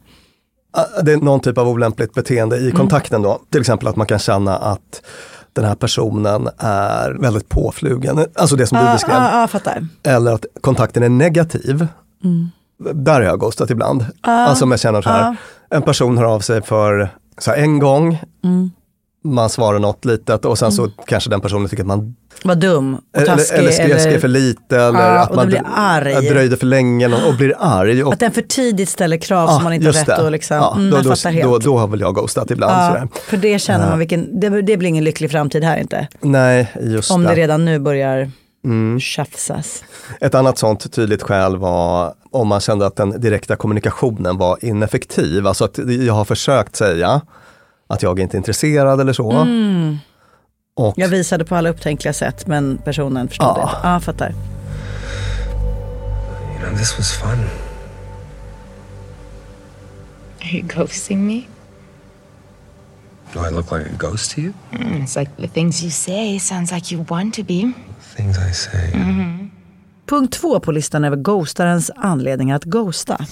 B: Ah, Det är någon typ av olämpligt beteende i kontakten då. Till exempel att man kan känna att den här personen är väldigt påflugen. Alltså det som du
A: Ja,
B: beskrev.
A: ja, fattar.
B: Eller att kontakten är negativ. Där har jag ghostat ibland. Alltså om jag känner så här, en person hör av sig för så här, en gång, man svarar något litet och sen så kanske den personen tycker att man
A: Var dum och
B: eller,
A: taskig.
B: eller skrev, skrev för lite eller
A: Ja,
B: att man
A: blir arg.
B: dröjde för länge och blir arg. Och,
A: Att den för tidigt ställer krav
B: Ja,
A: som man inte har rätt
B: det.
A: att liksom,
B: Ja,
A: mm,
B: då, då, då, då har väl jag ghostat ibland.
A: ja,
B: Sådär.
A: för det känner man vilken, det, det blir ingen lycklig framtid här inte.
B: Nej, just
A: Om det
B: det. Mm.
A: redan nu börjar tjafsas.
B: Ett annat sånt tydligt skäl var om man kände att den direkta kommunikationen var ineffektiv. Alltså att jag har försökt säga att jag inte är intresserad eller så.
A: Mm.
B: Och
A: Jag visade på alla upptänkliga sätt men personen förstod
B: Ja.
A: det inte. Ja, fattar.
G: You know, this was fun.
H: Are you ghosting me?
G: Do I look like a ghost to you?
H: Mm, it's like the things you say sounds like you want to be.
G: Things I say.
A: Punkt två på listan över ghostarens anledningar att ghosta.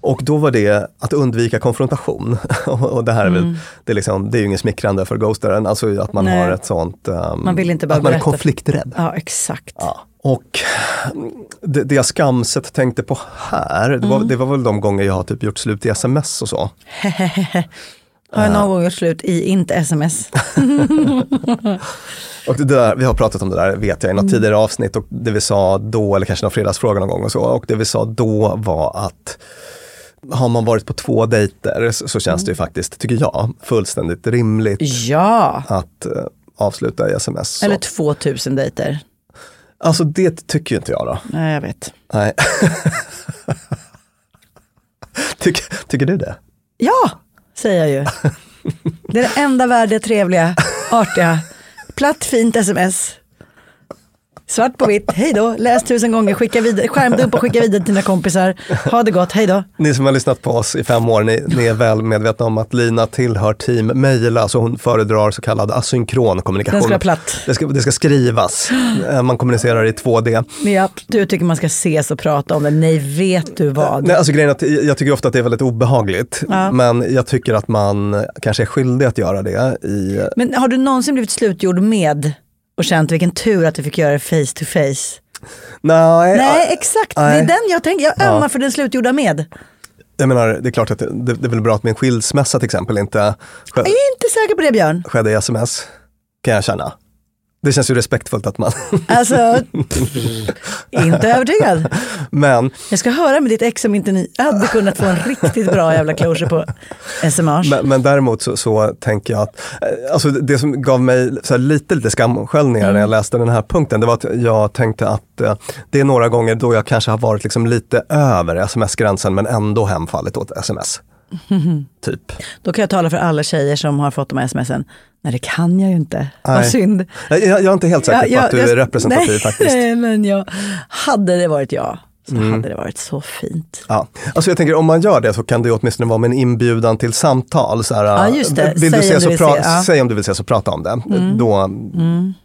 B: Och då var det att undvika konfrontation. och det här är väl, det är, liksom, det är ju inget smickrande för ghostaren, alltså att man
A: Nej.
B: har ett sånt, ehm,
A: Man vill inte bara
B: att man är
A: berätta.
B: konflikträdd.
A: Ja, exakt.
B: Ja. Och det, det jag skamset tänkte på här, det, var, det var väl de gånger jag har typ gjort slut i sms och så.
A: Har jag någon gång gjort slut i inte sms?
B: Och det där, vi har pratat om det där vet jag i något tidigare avsnitt och det vi sa då, eller kanske någon fredagsfråga någon gång och så, och det vi sa då var att har man varit på två dejter så, så känns det ju faktiskt, tycker jag, fullständigt rimligt
A: Ja,
B: att eh, avsluta i sms. Så.
A: eller 2000 dejter.
B: Alltså det tycker ju inte jag då.
A: Nej, jag vet.
B: Nej. Tyck, tycker du det?
A: Ja, säger jag ju. Det är det enda värdiga, trevliga, artiga, platt, fint sms. Svart på vitt, hej då, läs tusen gånger, skicka vidare, skärmdumpa och skicka vidare till dina kompisar. Ha det gott, hej då.
B: Ni som har lyssnat på oss i fem år, ni, ni är väl medvetna om att Lina tillhör team Mejla, så hon föredrar så kallad asynkron kommunikation.
A: Den ska vara platt.
B: Det ska, det ska skrivas. Eh, Man kommunicerar i 2D.
A: Ja, du tycker man ska ses och prata om det. Nej, vet du vad?
B: Nej, alltså grejen att jag tycker ofta att det är väldigt obehagligt.
A: Ja.
B: Men jag tycker att man kanske är skyldig att göra det i
A: Men har du någonsin blivit slutgjord med och känt vilken tur att du fick göra det face to face?
B: Nej,
A: Nej, exakt. Det
B: nej.
A: är den jag tänker. Jag ömmar för den slutgjorda med.
B: jag menar, det är klart att det, det, det är väl bra att min skilsmässa till exempel inte
A: Jag är inte säker på det Björn.
B: skedde i sms. Kan jag känna. Det känns ju respektfullt att man...
A: Alltså, pff, inte övertygad.
B: Men,
A: Jag ska höra med ditt ex om inte ni hade kunnat få en riktigt bra jävla closure på sms.
B: men, men däremot så, så tänker jag att, eh, alltså det som gav mig så lite, lite skamsköljningar när
A: Mm.
B: jag läste den här punkten, det var att jag tänkte att eh, det är några gånger då jag kanske har varit liksom lite över sms-gränsen men ändå hemfallit åt sms. Typ.
A: Då kan jag tala för alla tjejer som har fått de här smsen. Nej, det kan jag ju inte. Vad
B: Nej.
A: synd.
B: Jag, jag är inte helt säker på att du
A: jag-
B: är representativ
A: nej,
B: faktiskt.
A: Nej, men jag, hade det varit jag så
B: Mm.
A: hade det varit så fint.
B: Ja. Alltså jag tänker om man gör det så kan det åtminstone vara med en inbjudan till samtal. Så här,
A: Ja, just det.
B: Vill du
A: Säg om du vill
B: pra-
A: se, ja. Mm.
B: Säg om du vill ses och prata om det. Då,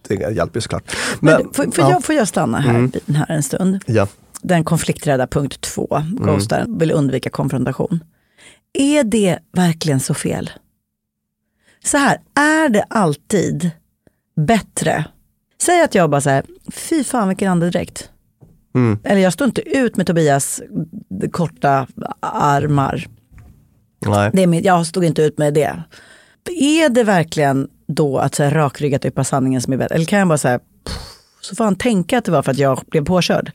B: Det hjälper ju såklart.
A: Men, får, får,
B: ja. Mm.
A: jag, får jag stanna här, den här en stund?
B: Ja.
A: Den konflikträdda punkt två,
B: Mm.
A: ghostaren vill undvika konfrontation. Är det verkligen så fel? Så här, är det alltid bättre? Säg att jag bara säger, fy fan vilken andedräkt.
B: Mm.
A: Eller jag står inte ut med Tobias korta armar.
B: Nej.
A: Det är min, jag stod inte ut med det. Är det verkligen då att så här, rakryggat yppa sanningen som är bättre? Eller kan jag bara säga Så får han tänka att det var för att jag blev påkörd.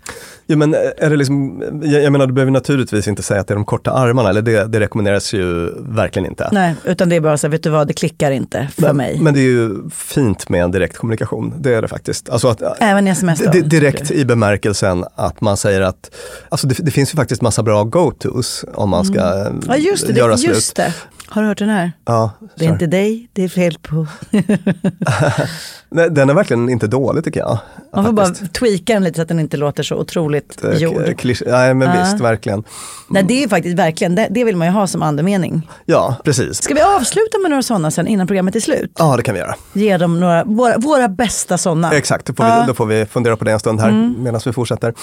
B: Jo, men är det liksom, jag, jag menar, du behöver naturligtvis inte säga att det är de korta armarna, eller det, det rekommenderas ju verkligen inte.
A: Nej, utan det är bara så här, vet du vad, det klickar inte för
B: men,
A: mig.
B: Men det är ju fint med en direkt kommunikation, det är det faktiskt. Alltså att,
A: Även i sms då,
B: Direkt i bemärkelsen att man säger att, alltså det, det finns ju faktiskt massa bra go-tos om man ska
A: Mm. Ja just det,
B: göra
A: det,
B: slut.
A: just det. Har du hört den här?
B: Ja,
A: Det är inte dig det är fel på.
B: Nej, Den är verkligen inte dålig tycker jag.
A: Man får bara
B: faktiskt.
A: tweaka den lite så att den inte låter så otroligt gjord.
B: klisch- Nej men
A: Ja.
B: visst, verkligen.
A: Nej det är faktiskt verkligen, det, det vill man ju ha som andemening.
B: Ja, precis.
A: Ska vi avsluta med några sådana sen innan programmet är slut?
B: Ja, det kan vi göra.
A: Ge dem några, våra, våra bästa sådana.
B: Exakt, då får, vi,
A: Ja.
B: då får vi fundera på det en stund här
A: Mm.
B: medan vi fortsätter.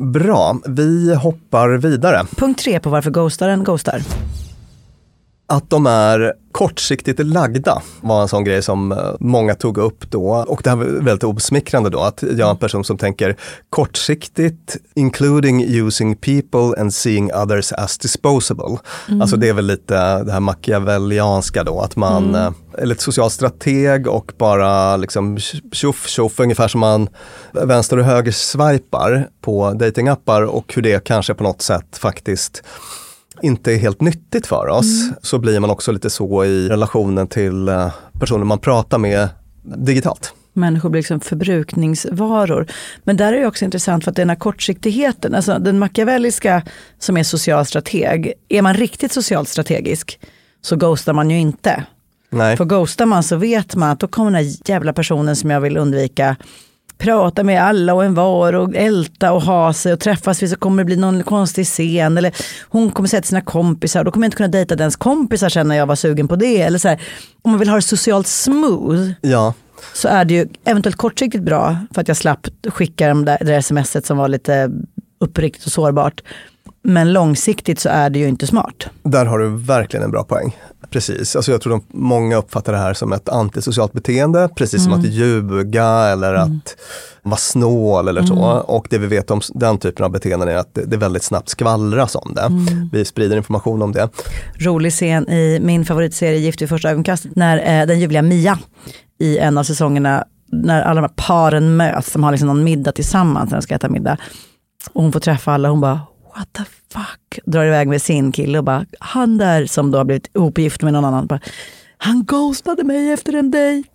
B: Bra, vi hoppar vidare.
A: Punkt tre på varför ghostaren ghostar.
B: Att de är kortsiktigt lagda var en sån grej som eh, många tog upp då. Och det här var väldigt obsmickrande då, att jag är en person som tänker kortsiktigt, including using people and seeing others as disposable.
I: Mm.
B: Alltså det är väl lite det här machiavellianska då, att man
I: Mm.
B: eh, är lite social strateg och bara liksom tjoff tjoff, ungefär som man vänster och höger swipar på datingappar och hur det kanske på något sätt faktiskt inte är helt nyttigt för oss,
A: Mm.
B: så blir man också lite så i relationen till eh, personer man pratar med digitalt.
A: Människor blir liksom förbrukningsvaror. Men där är det också intressant för att den här kortsiktigheten, alltså den machiavelliska som är social strateg, är man riktigt socialt strategisk så ghostar man ju inte.
B: Nej.
A: För ghostar man så vet man att då kommer den här jävla personen som jag vill undvika prata med alla och en var och älta och ha sig och träffas vi så kommer det bli någon konstig scen eller hon kommer säga till sina kompisar och då kommer jag inte kunna dejta dens kompisar sen när jag var sugen på det. Eller så här, om man vill ha det socialt smooth
B: Ja,
A: så är det ju eventuellt kortsiktigt bra för att jag slapp skicka dem där, det där smset som var lite uppriktigt och sårbart. Men långsiktigt så är det ju inte smart.
B: där har du verkligen en bra poäng. Precis, alltså jag tror de, många uppfattar det här som ett antisocialt beteende, precis som
A: Mm.
B: att ljuga eller att vara snål eller så.
A: Mm.
B: Och det vi vet om den typen av beteenden är att det, det väldigt snabbt skvallras om det.
A: Mm.
B: Vi sprider information om det.
A: rolig scen i min favoritserie Gift vid första ögonkastet när eh, den ljuvliga Mia i en av säsongerna när alla de här paren möts, de har liksom någon middag tillsammans när de ska äta middag. Och hon får träffa alla hon bara what the fuck, drar iväg med sin kille och bara han där som då har blivit ihopgift med någon annan, bara, han ghostade mig efter en dejt.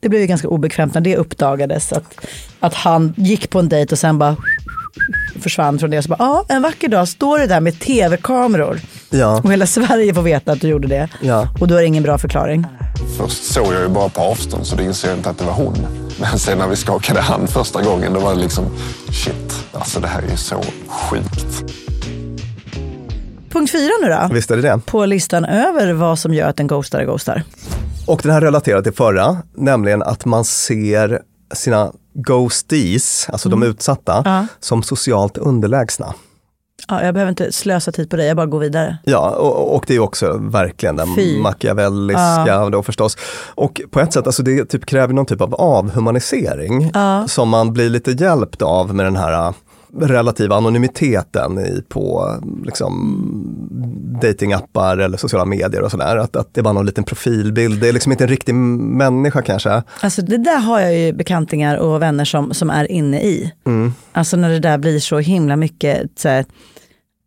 A: Det blev ju ganska obekvämt när det uppdagades att, att han gick på en dejt och sen bara försvann från det. Och så bara, ja, en vacker dag står det där med tv-kameror
B: Ja.
A: och hela Sverige får veta att du gjorde det.
B: Ja.
A: Och då är det ingen bra förklaring.
J: Först såg jag ju bara på avstånd så det insåg jag inte att det var hon. Men sen när vi skakade hand första gången då var det liksom shit, alltså det här är ju så sjukt.
A: Punkt fyra nu då.
B: Visst är det det.
A: På listan över vad som gör att en ghostar är ghostar.
B: Och den här relaterar till förra, nämligen att man ser sina ghosties, alltså de utsatta,
A: Mm. Ja.
B: som socialt underlägsna.
A: Ja, jag behöver inte slösa tid på dig, jag bara går vidare.
B: Ja, och, och det är också verkligen den
A: Fy.
B: machiavelliska
A: Ja.
B: då förstås. Och på ett sätt, alltså det typ kräver någon typ av avhumanisering
A: Ja.
B: som man blir lite hjälpt av med den här relativa anonymiteten i, på liksom, datingappar eller sociala medier och sådär. Att, att det är bara någon liten profilbild, det är liksom inte en riktig människa kanske.
A: Alltså det där har jag ju bekantingar och vänner som, som är inne i.
B: Mm.
A: Alltså när det där blir så himla mycket så här,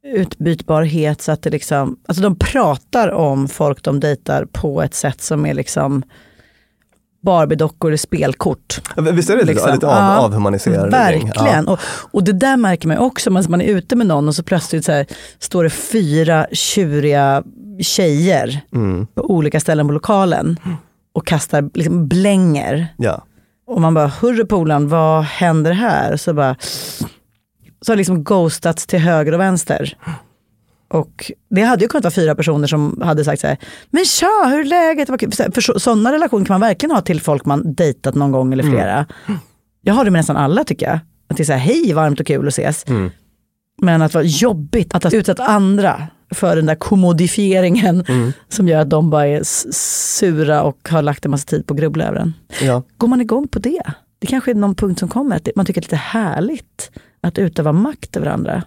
A: utbytbarhet så att det liksom, alltså de pratar om folk de dejtar på ett sätt som är liksom Barbie-dockor i spelkort.
B: Visst är det
A: Liksom.
B: lite av,
A: Ja,
B: avhumanisering?
A: Verkligen.
B: Ja.
A: Och, och det där märker man också, man, man är ute med någon och så plötsligt så här, står det fyra tjuriga tjejer
B: Mm.
A: på olika ställen på lokalen och kastar liksom blänger.
B: Ja.
A: Och man bara, hurra polaren, vad händer här? Och så bara, så har det liksom ghostats till höger och vänster. Och det hade ju kunnat vara fyra personer som hade sagt så här, men tja, hur är läget? Vad kul." Så här, För så, sådana relationer kan man verkligen ha till folk man dejtat någon gång eller flera. Jag har det med nästan alla tycker jag. Att det är så här, hej, varmt och kul att ses.
B: Mm.
A: Men att vara jobbigt att ha utsatt andra för den där kommodifieringen
B: Mm.
A: som gör att de bara är sura och har lagt en massa tid på att grubbla över den.
B: Ja.
A: Går man igång på det? Det kanske är någon punkt som kommer, att man tycker att det är lite härligt att utöva makt över andra.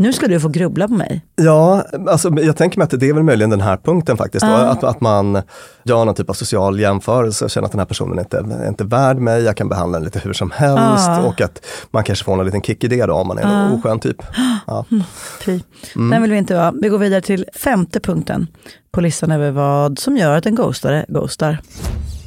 A: Nu ska du få grubbla på mig.
B: Ja, alltså, jag tänker mig att det är väl möjligen den här punkten faktiskt. Då,
A: Ja.
B: att, att man gör någon typ av social jämförelse och känner att den här personen inte är inte värd mig, jag kan behandla den lite hur som helst
A: Ja.
B: och att man kanske får en liten kick i det då om man är
A: Ja.
B: en oskön typ. Ja.
A: Fy.
B: Mm.
A: Den vill vi inte vara. Vi går vidare till femte punkten på listan över vad som gör att en ghostare ghostar.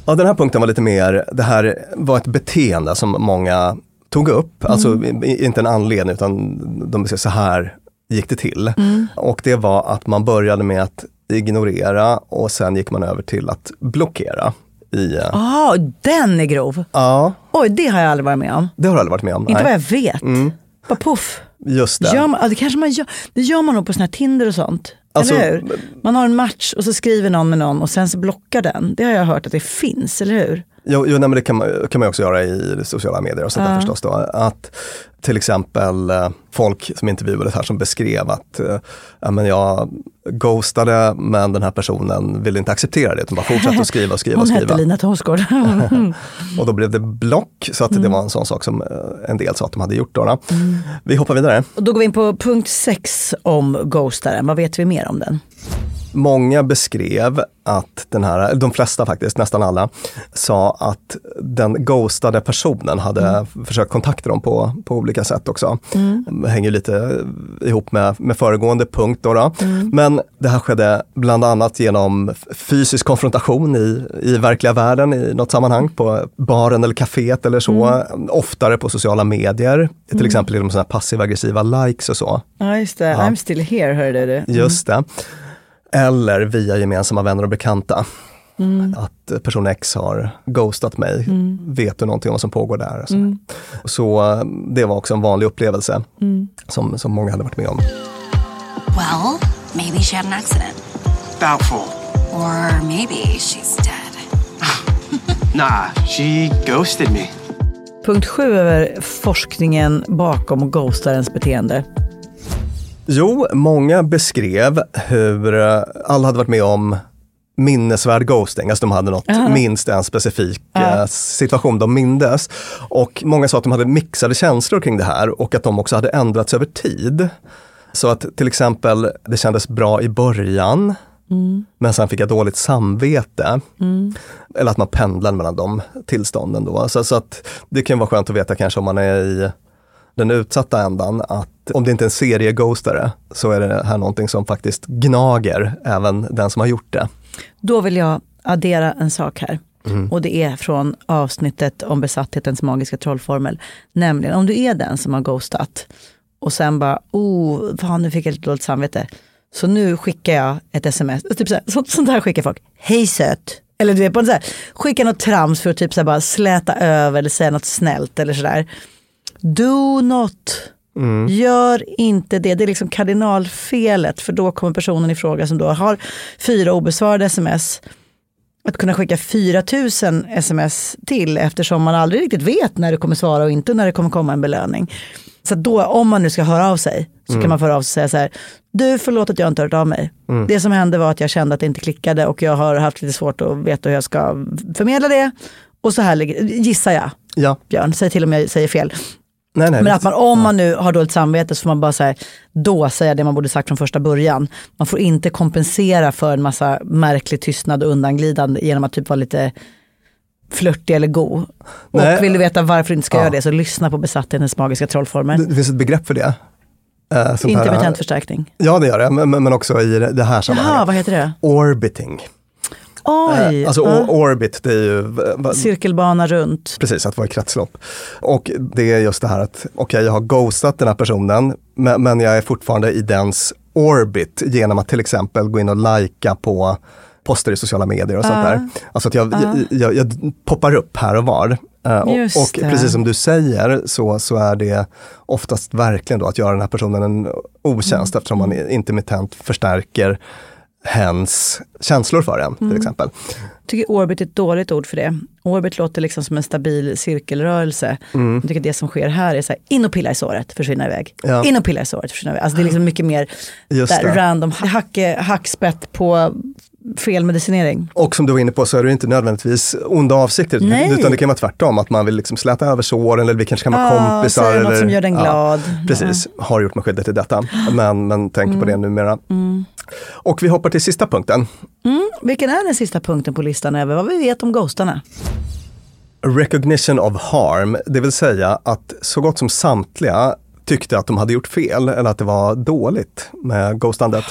B: Ja, den här punkten var lite mer, det här var ett beteende som många tog upp, alltså i- inte en anledning utan de säga så här gick det till. Och det var att man började med att ignorera och sen gick man över till att blockera. I, eh,
A: Ah, den är grov.
B: Ja,
A: Oj, det har jag aldrig varit med om.
B: det har du aldrig varit med om.
A: Inte
B: nej.
A: vad jag vet.
B: Mm,
A: Bara puff.
B: just det.
A: Gör man, ja, det, kanske man gör, det gör man nog på såna här Tinder och sånt.
B: Alltså,
A: eller hur? Man har en match och så skriver någon med någon och sen så blockar den. Det har jag hört att det finns, eller hur?
B: Jo, jo nej, men det kan man, kan man också göra i sociala medier och sånt där förstås. Då. Att till exempel eh, folk som intervjuades här som beskrev att eh, ja, men jag ghostade men den här personen ville inte acceptera det utan bara fortsatte att skriva och skriva och
A: Hon
B: skriva.
A: hette Lina Thomsgård.
B: Och då blev det block så att
A: Mm.
B: det var en sån sak som eh, en del sa att de hade gjort. Då, då. Vi hoppar vidare.
A: och då går vi in på punkt sex om ghostaren. Vad vet vi mer om den?
B: Många beskrev att den här, de flesta faktiskt, nästan alla, sa att den ghostade personen hade försökt kontakta dem på, på olika sätt också. Det hänger lite ihop med, med föregående punkt. Då, då. Men det här skedde bland annat genom fysisk konfrontation i, i verkliga världen i något sammanhang, på baren eller kaféet eller så. Oftare på sociala medier, till exempel genom såna här passiv-aggressiva likes och så.
A: Ja, just det.
B: Ja.
A: I'm still here, hörde du.
B: Just det. Eller via gemensamma vänner och bekanta.
A: Mm.
B: Att person X har ghostat mig. Vet du någonting om vad som pågår där? och Så,
A: Mm.
B: så eh, det var också en vanlig upplevelse som, som många hade varit med om.
I: Well, maybe she had an accident.
K: Doubtful.
I: Or maybe she's dead.
K: Nah, she ghosted me.
A: Punkt sju över forskningen bakom ghostarens beteende.
B: Jo, många beskrev hur eh, alla hade varit med om minnesvärd ghosting, alltså de hade något,
A: Ja.
B: minst en specifik eh, situation de mindes. Och många sa att de hade mixade känslor kring det här och att de också hade ändrats över tid. Så att till exempel, det kändes bra i början, men sen fick jag dåligt samvete. Eller att man pendlar mellan de tillstånden då. Så, så att det kan vara skönt att veta kanske om man är i den utsatta ändan att om det inte är en serieghostare så är det här någonting som faktiskt gnager även den som har gjort det.
A: Då vill jag addera en sak här. Och det är från avsnittet om besatthetens magiska trollformel. Nämligen om du är den som har ghostat och sen bara, oh, fan nu fick jag lite dåligt samvete. Så nu skickar jag ett sms, typ så här, så, sånt här skickar folk. Hej söt. Eller du vet, på så här, skicka något trams för att typ så här bara släta över eller säga något snällt eller sådär. Do not. Gör inte det. Det är liksom kardinalfelet för då kommer personen i fråga som då har fyra obesvarade sms att kunna skicka 4000 sms till eftersom man aldrig riktigt vet när det kommer svara och inte när det kommer komma en belöning. Så då om man nu ska höra av sig så kan man föra av sig och säga så här, du förlåt att jag inte hört av mig. Det som hände var att jag kände att det inte klickade och jag har haft lite svårt att veta hur jag ska förmedla det. Och så här gissar jag,
B: Ja,
A: Björn, säg till om jag säger fel.
B: Nej, nej.
A: Men att man, om man nu har dåligt samvete så får man bara säga, då säga det man borde sagt från första början. Man får inte kompensera för en massa märklig tystnad och undanglidande genom att typ vara lite flörtig eller god.
B: Nej.
A: Och vill du veta varför du inte ska
B: Ja.
A: göra det så lyssna på besatthetens magiska trollformel.
B: det, det finns ett begrepp för det. Eh, här-
A: Intermittent förstärkning.
B: Ja, det gör det, men, men också i det- här
A: Jaha,
B: sammanhanget.
A: vad heter det?
B: Orbiting.
A: Oj,
B: Eh, alltså
A: ja.
B: orbit, det är ju
A: cirkelbana runt.
B: Precis, att vara i kretslopp. Och det är just det här att, okej, jag har ghostat den här personen, men, men jag är fortfarande i dens orbit genom att till exempel gå in och lajka på poster i sociala medier och sånt
A: Ah.
B: där. Alltså att jag,
A: Ah.
B: jag, jag, jag poppar upp här och var. Eh, och och precis som du säger så, så är det oftast verkligen då att göra den här personen en otjänst
A: Mm.
B: eftersom man intermittent förstärker hens känslor för en
A: Mm.
B: till exempel.
A: Jag tycker orbit är ett dåligt ord för det. Orbit låter liksom som en stabil cirkelrörelse.
B: Mm.
A: Jag tycker det som sker här är så här, in och pilla i såret, försvinna iväg.
B: Ja.
A: In och pilla i såret, försvinna iväg. Alltså det är liksom mycket mer
B: Just
A: där
B: det.
A: random hacke, hackspett på felmedicinering.
B: Och som du var inne på så är det inte nödvändigtvis onda avsikter,
A: Nej.
B: utan det kan vara tvärtom, att man vill liksom släta över såren eller vi kanske kan vara
A: Ja,
B: kompisar.
A: säga något
B: eller,
A: som gör den glad.
B: precis, har gjort mig skyldig till detta, men, men tänker på det numera.
A: Mm.
B: Och vi hoppar till sista punkten.
A: Mm. Vilken är den sista punkten på listan över vad vi vet om ghostarna?
B: Recognition of harm, det vill säga att så gott som samtliga tyckte att de hade gjort fel eller att det var dåligt med ghostandet.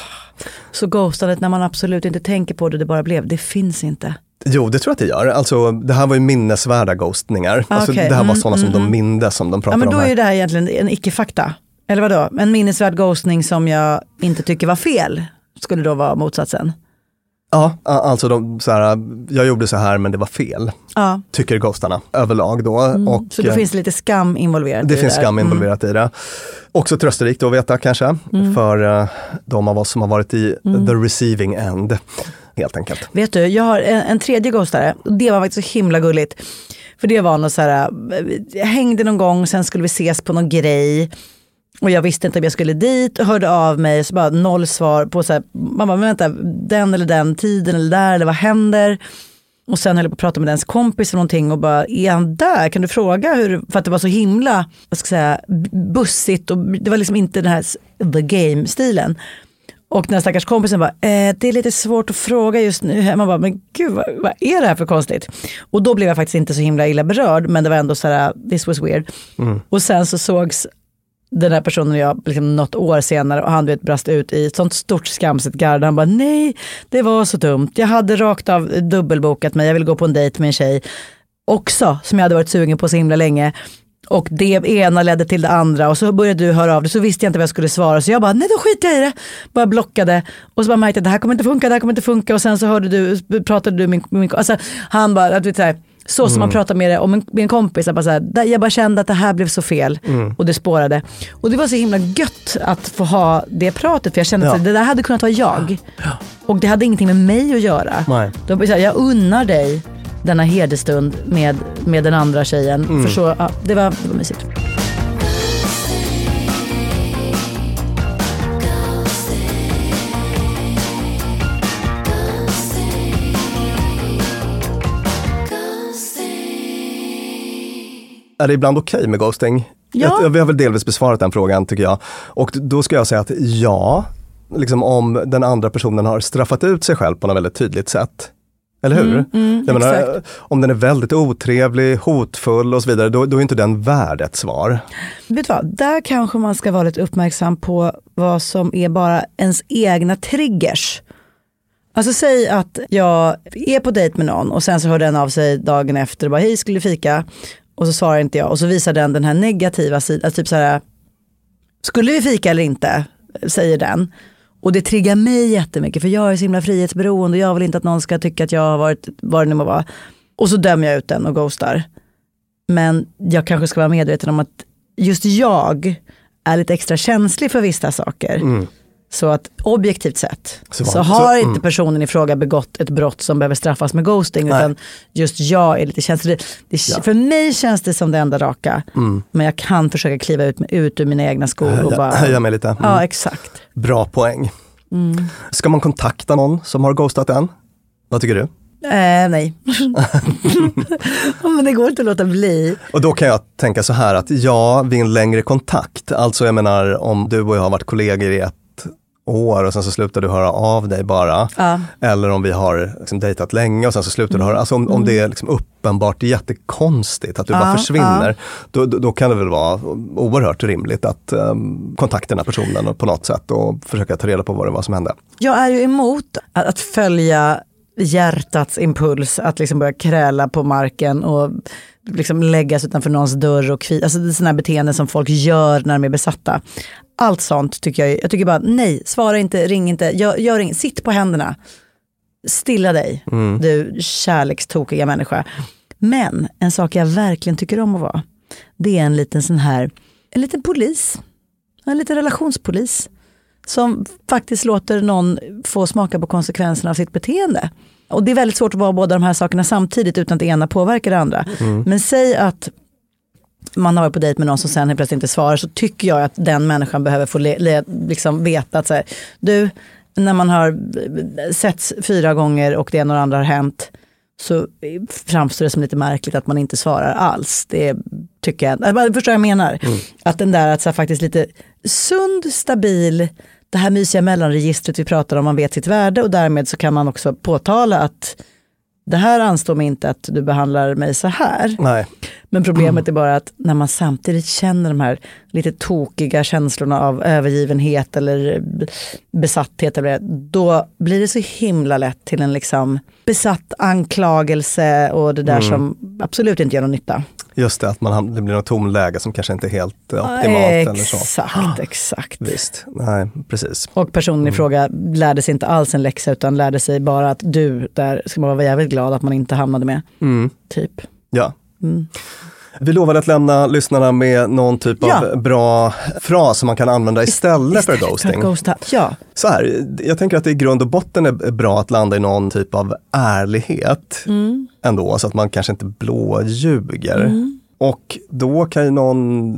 A: Så ghostandet när man absolut inte tänker på det, det bara blev, det finns inte.
B: Jo, det tror jag att det gör. Alltså, det här var ju minnesvärda ghostningar. Alltså,
A: Okej,
B: Det här var
A: mm,
B: sådana som
A: mm,
B: de mindes som de
A: Ja
B: pratade
A: men då
B: om.
A: är
B: Här.
A: ju det här egentligen en icke-fakta. Eller vadå? En minnesvärd ghostning som jag inte tycker var fel skulle då vara motsatsen.
B: Ja, alltså de, så här, jag gjorde så här men det var fel.
A: Ja.
B: Tycker ghostarna överlag då.
A: Mm.
B: Och,
A: så
B: eh,
A: finns det lite skam involverat
B: det
A: i
B: finns
A: där.
B: skam
A: Mm.
B: involverat i det. Också trösterikt att veta kanske,
A: Mm.
B: för eh, de av oss som har varit i
A: Mm.
B: the receiving end. Helt enkelt.
A: Vet du, jag har en, en tredje ghostare. Och Det var faktiskt så himla gulligt. För det var något så här, eh, jag hängde någon gång, sen skulle vi ses på någon grej. Och jag visste inte om jag skulle dit och hörde av mig, så bara noll svar på så här, man bara, men vänta, den eller den tiden eller där, eller vad händer? Och sen höll jag på att prata med dens kompis eller någonting och bara, är han där? Kan du fråga hur, för att det var så himla, vad ska jag säga, bussigt och det var liksom inte den här the game-stilen. Och den här stackars kompisen bara, eh, det är lite svårt att fråga just nu. Man bara, men gud vad, vad är det här för konstigt? Och då blev jag faktiskt inte så himla illa berörd, men det var ändå så här, this was weird.
B: Mm.
A: Och sen så sågs den här personen och jag liksom något år senare och han vet, brast ut i ett sånt stort skamset garde. Han bara, nej, det var så dumt. Jag hade rakt av dubbelbokat mig, jag ville gå på en dejt med en tjej också, som jag hade varit sugen på så himla länge. Och det ena ledde till det andra och så började du höra av dig så visste jag inte vad jag skulle svara så jag bara nej då skiter jag i det. Bara blockade och så bara märkte jag att det här kommer inte funka, det här kommer inte funka och sen så hörde du, pratade du med min, min alltså, han bara, att vi säger så, som man
B: Mm.
A: pratar med, det, om en, med en kompis, jag bara, så här, jag bara kände att det här blev så fel
B: Mm.
A: och det spårade. Och det var så himla gött att få ha det pratet för jag kände
B: Ja.
A: att det där hade kunnat vara jag. Och det hade ingenting med mig att göra.
B: Nej.
A: Så här, jag unnar dig denna herdestund med, med den andra tjejen.
B: Mm.
A: För så, ja, det, var, det var mysigt.
B: Är det ibland okej med ghosting?
A: Ja.
B: Jag, vi har väl delvis besvarat den frågan tycker jag. Och då ska jag säga att ja, liksom om den andra personen har straffat ut sig själv på något väldigt tydligt sätt. Eller hur?
A: Mm, mm,
B: jag menar,
A: exakt.
B: om den är väldigt otrevlig, hotfull och så vidare, då, då är inte den värd ett svar.
A: Vet du vad, där kanske man ska vara lite uppmärksam på vad som är bara ens egna triggers. Alltså säg att jag är på dejt med någon och sen så hör den av sig dagen efter och bara hej skulle du fika? Och så svarar inte jag och så visar den den här negativa sidan, alltså typ så här skulle vi fika eller inte? Säger den. Och det triggar mig jättemycket för jag är så himla frihetsberoende och jag vill inte att någon ska tycka att jag har varit vad det nu må vara. Och så dömer jag ut den och ghostar. Men jag kanske ska vara medveten om att just jag är lite extra känslig för vissa saker.
B: Mm.
A: Så att objektivt sett
B: Så
A: så, har
B: så-
A: inte
B: mm.
A: personen i fråga begått ett brott som behöver straffas med ghosting.
B: Nej.
A: Utan just jag är lite känslig. Det,
B: Ja.
A: För mig känns det som det enda raka.
B: Mm.
A: Men jag kan försöka kliva ut, ut ur mina egna skor och bara...
B: höja mig lite. Mm.
A: Ja, exakt.
B: Bra poäng.
A: Mm.
B: Ska man kontakta någon som har ghostat en? Vad tycker du?
A: Eh, nej. men det går inte att låta bli.
B: Och då kan jag tänka så här att ja, vid en längre kontakt, alltså jag menar om du och jag har varit kollegor i ett år och sen så slutar du höra av dig bara.
A: Ja.
B: Eller om vi har liksom dejtat länge och sen så slutar du höra, alltså om, om det är liksom uppenbart jättekonstigt att du bara
A: Ja,
B: försvinner, då, då, då kan det väl vara oerhört rimligt att um, kontakta den här personen på något sätt och försöka ta reda på vad det var som hände.
A: Jag är ju emot att, att följa hjärtats impuls att liksom börja kräla på marken och liksom läggas utanför någons dörr och kvi. Alltså sådana beteenden som folk gör när de är besatta. Allt sånt tycker jag, jag tycker bara nej, svara inte, ring inte, gör, gör inget, sitt på händerna. Stilla dig,
B: Mm.
A: du kärlekstokiga människa. Men en sak jag verkligen tycker om att vara, det är en liten sån här, en liten polis. En liten relationspolis. Som faktiskt låter någon få smaka på konsekvenserna av sitt beteende. Och det är väldigt svårt att vara båda de här sakerna samtidigt utan att det ena påverkar det andra.
B: Mm.
A: Men säg att man har varit på dejt med någon som sen helt plötsligt inte svarar så tycker jag att den människan behöver få le, le, liksom veta att så här, du, när man har setts fyra gånger och det ena och det andra har hänt så framstår det som lite märkligt att man inte svarar alls. Det tycker jag, jag förstår vad jag menar.
B: Mm.
A: Att den där att så här, faktiskt lite sund, stabil, det här mysiga mellanregistret vi pratar om, man vet sitt värde och därmed så kan man också påtala att det här anstår mig inte att du behandlar mig så här.
B: Nej.
A: Men problemet är bara att när man samtidigt känner de här lite tokiga känslorna av övergivenhet eller besatthet, eller då blir det så himla lätt till en liksom besatt anklagelse och det där
B: Mm.
A: som absolut inte gör någon nytta.
B: Just det, att man, det blir något tomläge som kanske inte är helt eh, optimalt. eller så.
A: Exakt, exakt.
B: Visst, nej precis.
A: Och personen i fråga lärde sig inte alls en läxa utan lärde sig bara att du, där ska man vara jävligt glad att man inte hamnade med.
B: Mm.
A: Typ.
B: Ja.
A: Mm.
B: Vi lovade att lämna lyssnarna med någon typ
A: Ja.
B: av bra fras som man kan använda istället, för
A: För
B: ghosting.
A: att ghosta. Ja.
B: Så här, jag tänker att det i grund och botten är bra att landa i någon typ av ärlighet
A: Mm.
B: ändå, så att man kanske inte blåljuger.
A: Mm.
B: Och då kan ju någon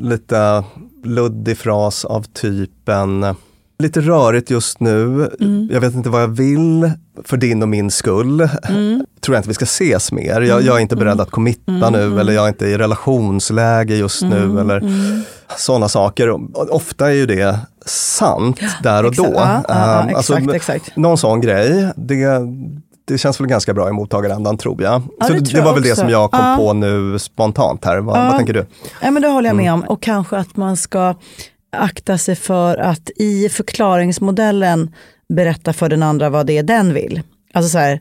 B: lite luddig fras av typen Lite rörigt just nu,
A: Mm.
B: jag vet inte vad jag vill för din och min skull.
A: Mm.
B: Tror jag inte vi ska ses mer. Jag, jag är inte beredd att committa
A: Mm.
B: nu eller jag är inte i relationsläge just nu eller
A: Mm.
B: sådana saker. Ofta är ju det sant där och då.
A: Ja, ja, ja,
B: Ehm,
A: exakt, exakt.
B: Någon sån grej, det, det känns väl ganska bra i mottagarändan tror jag.
A: Ja,
B: Så
A: det
B: det,
A: jag
B: var väl det
A: också.
B: som jag kom
A: Ja.
B: på nu spontant här. Vad,
A: Ja.
B: vad tänker du?
A: Ja, men det håller jag med
B: Mm.
A: om. Och kanske att man ska akta sig för att i förklaringsmodellen berätta för den andra vad det är den vill. Alltså så här,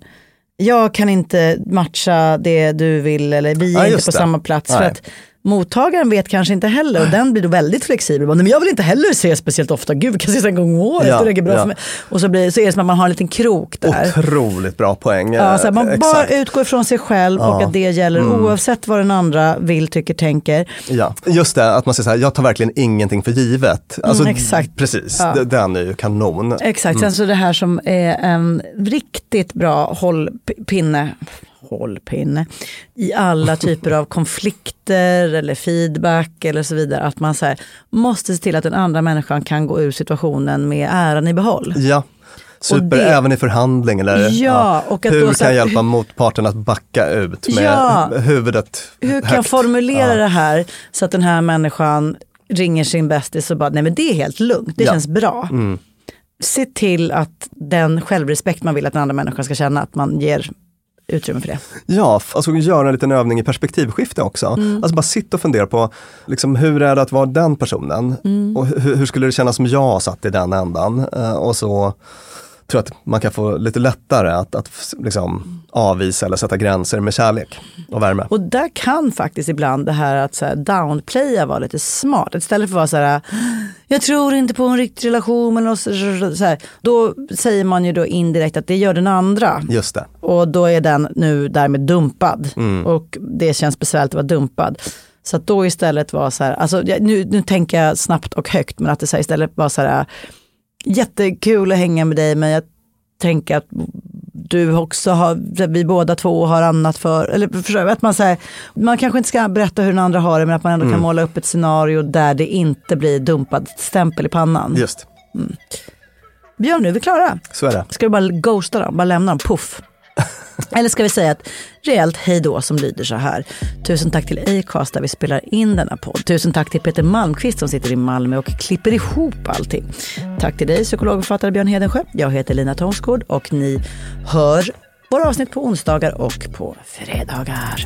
A: jag kan inte matcha det du vill eller vi är
B: Ja,
A: inte på
B: det.
A: samma plats. För att mottagaren vet kanske inte heller och den blir då väldigt flexibel. Bara, "Nej, Men jag vill inte heller se speciellt ofta, gud vi kan ses en gång om året,
B: Ja,
A: det räcker bra
B: ja.
A: för mig. Och så, blir, så är det som att man har en liten krok där.
B: Otroligt bra poäng.
A: Ja, så man
B: Eh,
A: bara
B: exakt.
A: utgår ifrån sig själv och
B: Ja.
A: att det gäller
B: Mm.
A: oavsett vad den andra vill, tycker, tänker.
B: Ja, just det, att man säger så här, jag tar verkligen ingenting för givet. Alltså,
A: Mm, exakt.
B: Precis,
A: Ja.
B: Den är ju kanon.
A: Exakt,
B: Mm.
A: sen så det här som är en riktigt bra hållpinne, hållpinne i alla typer av konflikter eller feedback eller så vidare. Att man så här, måste se till att den andra människan kan gå ur situationen med äran i behåll.
B: Ja, super,
A: det-
B: även i förhandling. Eller,
A: Ja, och att
B: hur kan jag hjälpa motparten att backa ut med
A: Ja.
B: huvudet
A: Hur kan jag
B: högt?
A: formulera
B: Ja.
A: det här så att den här människan ringer sin bästis och bara, nej men det är helt lugnt, det
B: Ja.
A: känns bra.
B: Mm.
A: Se till att den självrespekt man vill att den andra människan ska känna, att man ger utrymme för det.
B: Ja, alltså göra en liten övning i perspektivskifte också.
A: Mm.
B: Alltså bara sitta och fundera på, liksom, hur är det att vara den personen?
A: Mm.
B: Och hur, hur skulle det kännas om jag satt i den ändan? Eh, och så tror jag att man kan få lite lättare att, att liksom, avvisa eller sätta gränser med kärlek och värme.
A: Och där kan faktiskt ibland det här att så här downplaya vara lite smart. Istället för att vara så här, jag tror inte på en riktig relation. Eller så så här, då säger man ju då indirekt att det gör den andra.
B: Just det.
A: Och då är den nu därmed dumpad.
B: Mm.
A: Och det känns besvärligt att vara dumpad. Så att då istället vara så här, alltså, nu, nu tänker jag snabbt och högt, men att det så här istället var så här, jättekul att hänga med dig, men jag tänker att du också har, vi båda två har annat för, eller du, att man säger, man kanske inte ska berätta hur den andra har det, men att man ändå
B: Mm.
A: kan måla upp ett scenario där det inte blir dumpad stämpel i pannan.
B: Just,
A: Björn, nu är vi klara.
B: så är det.
A: Ska vi bara ghosta dem, bara lämna dem, puff. Eller ska vi säga ett rejält hej då som lyder så här. Tusen tack till Acast där vi spelar in denna podd. Tusen tack till Peter Malmqvist som sitter i Malmö och klipper ihop allting. Tack till dig psykolog och författare Björn Hedensjö. Jag heter Lina Thomsgård och ni hör våra avsnitt på onsdagar och på fredagar.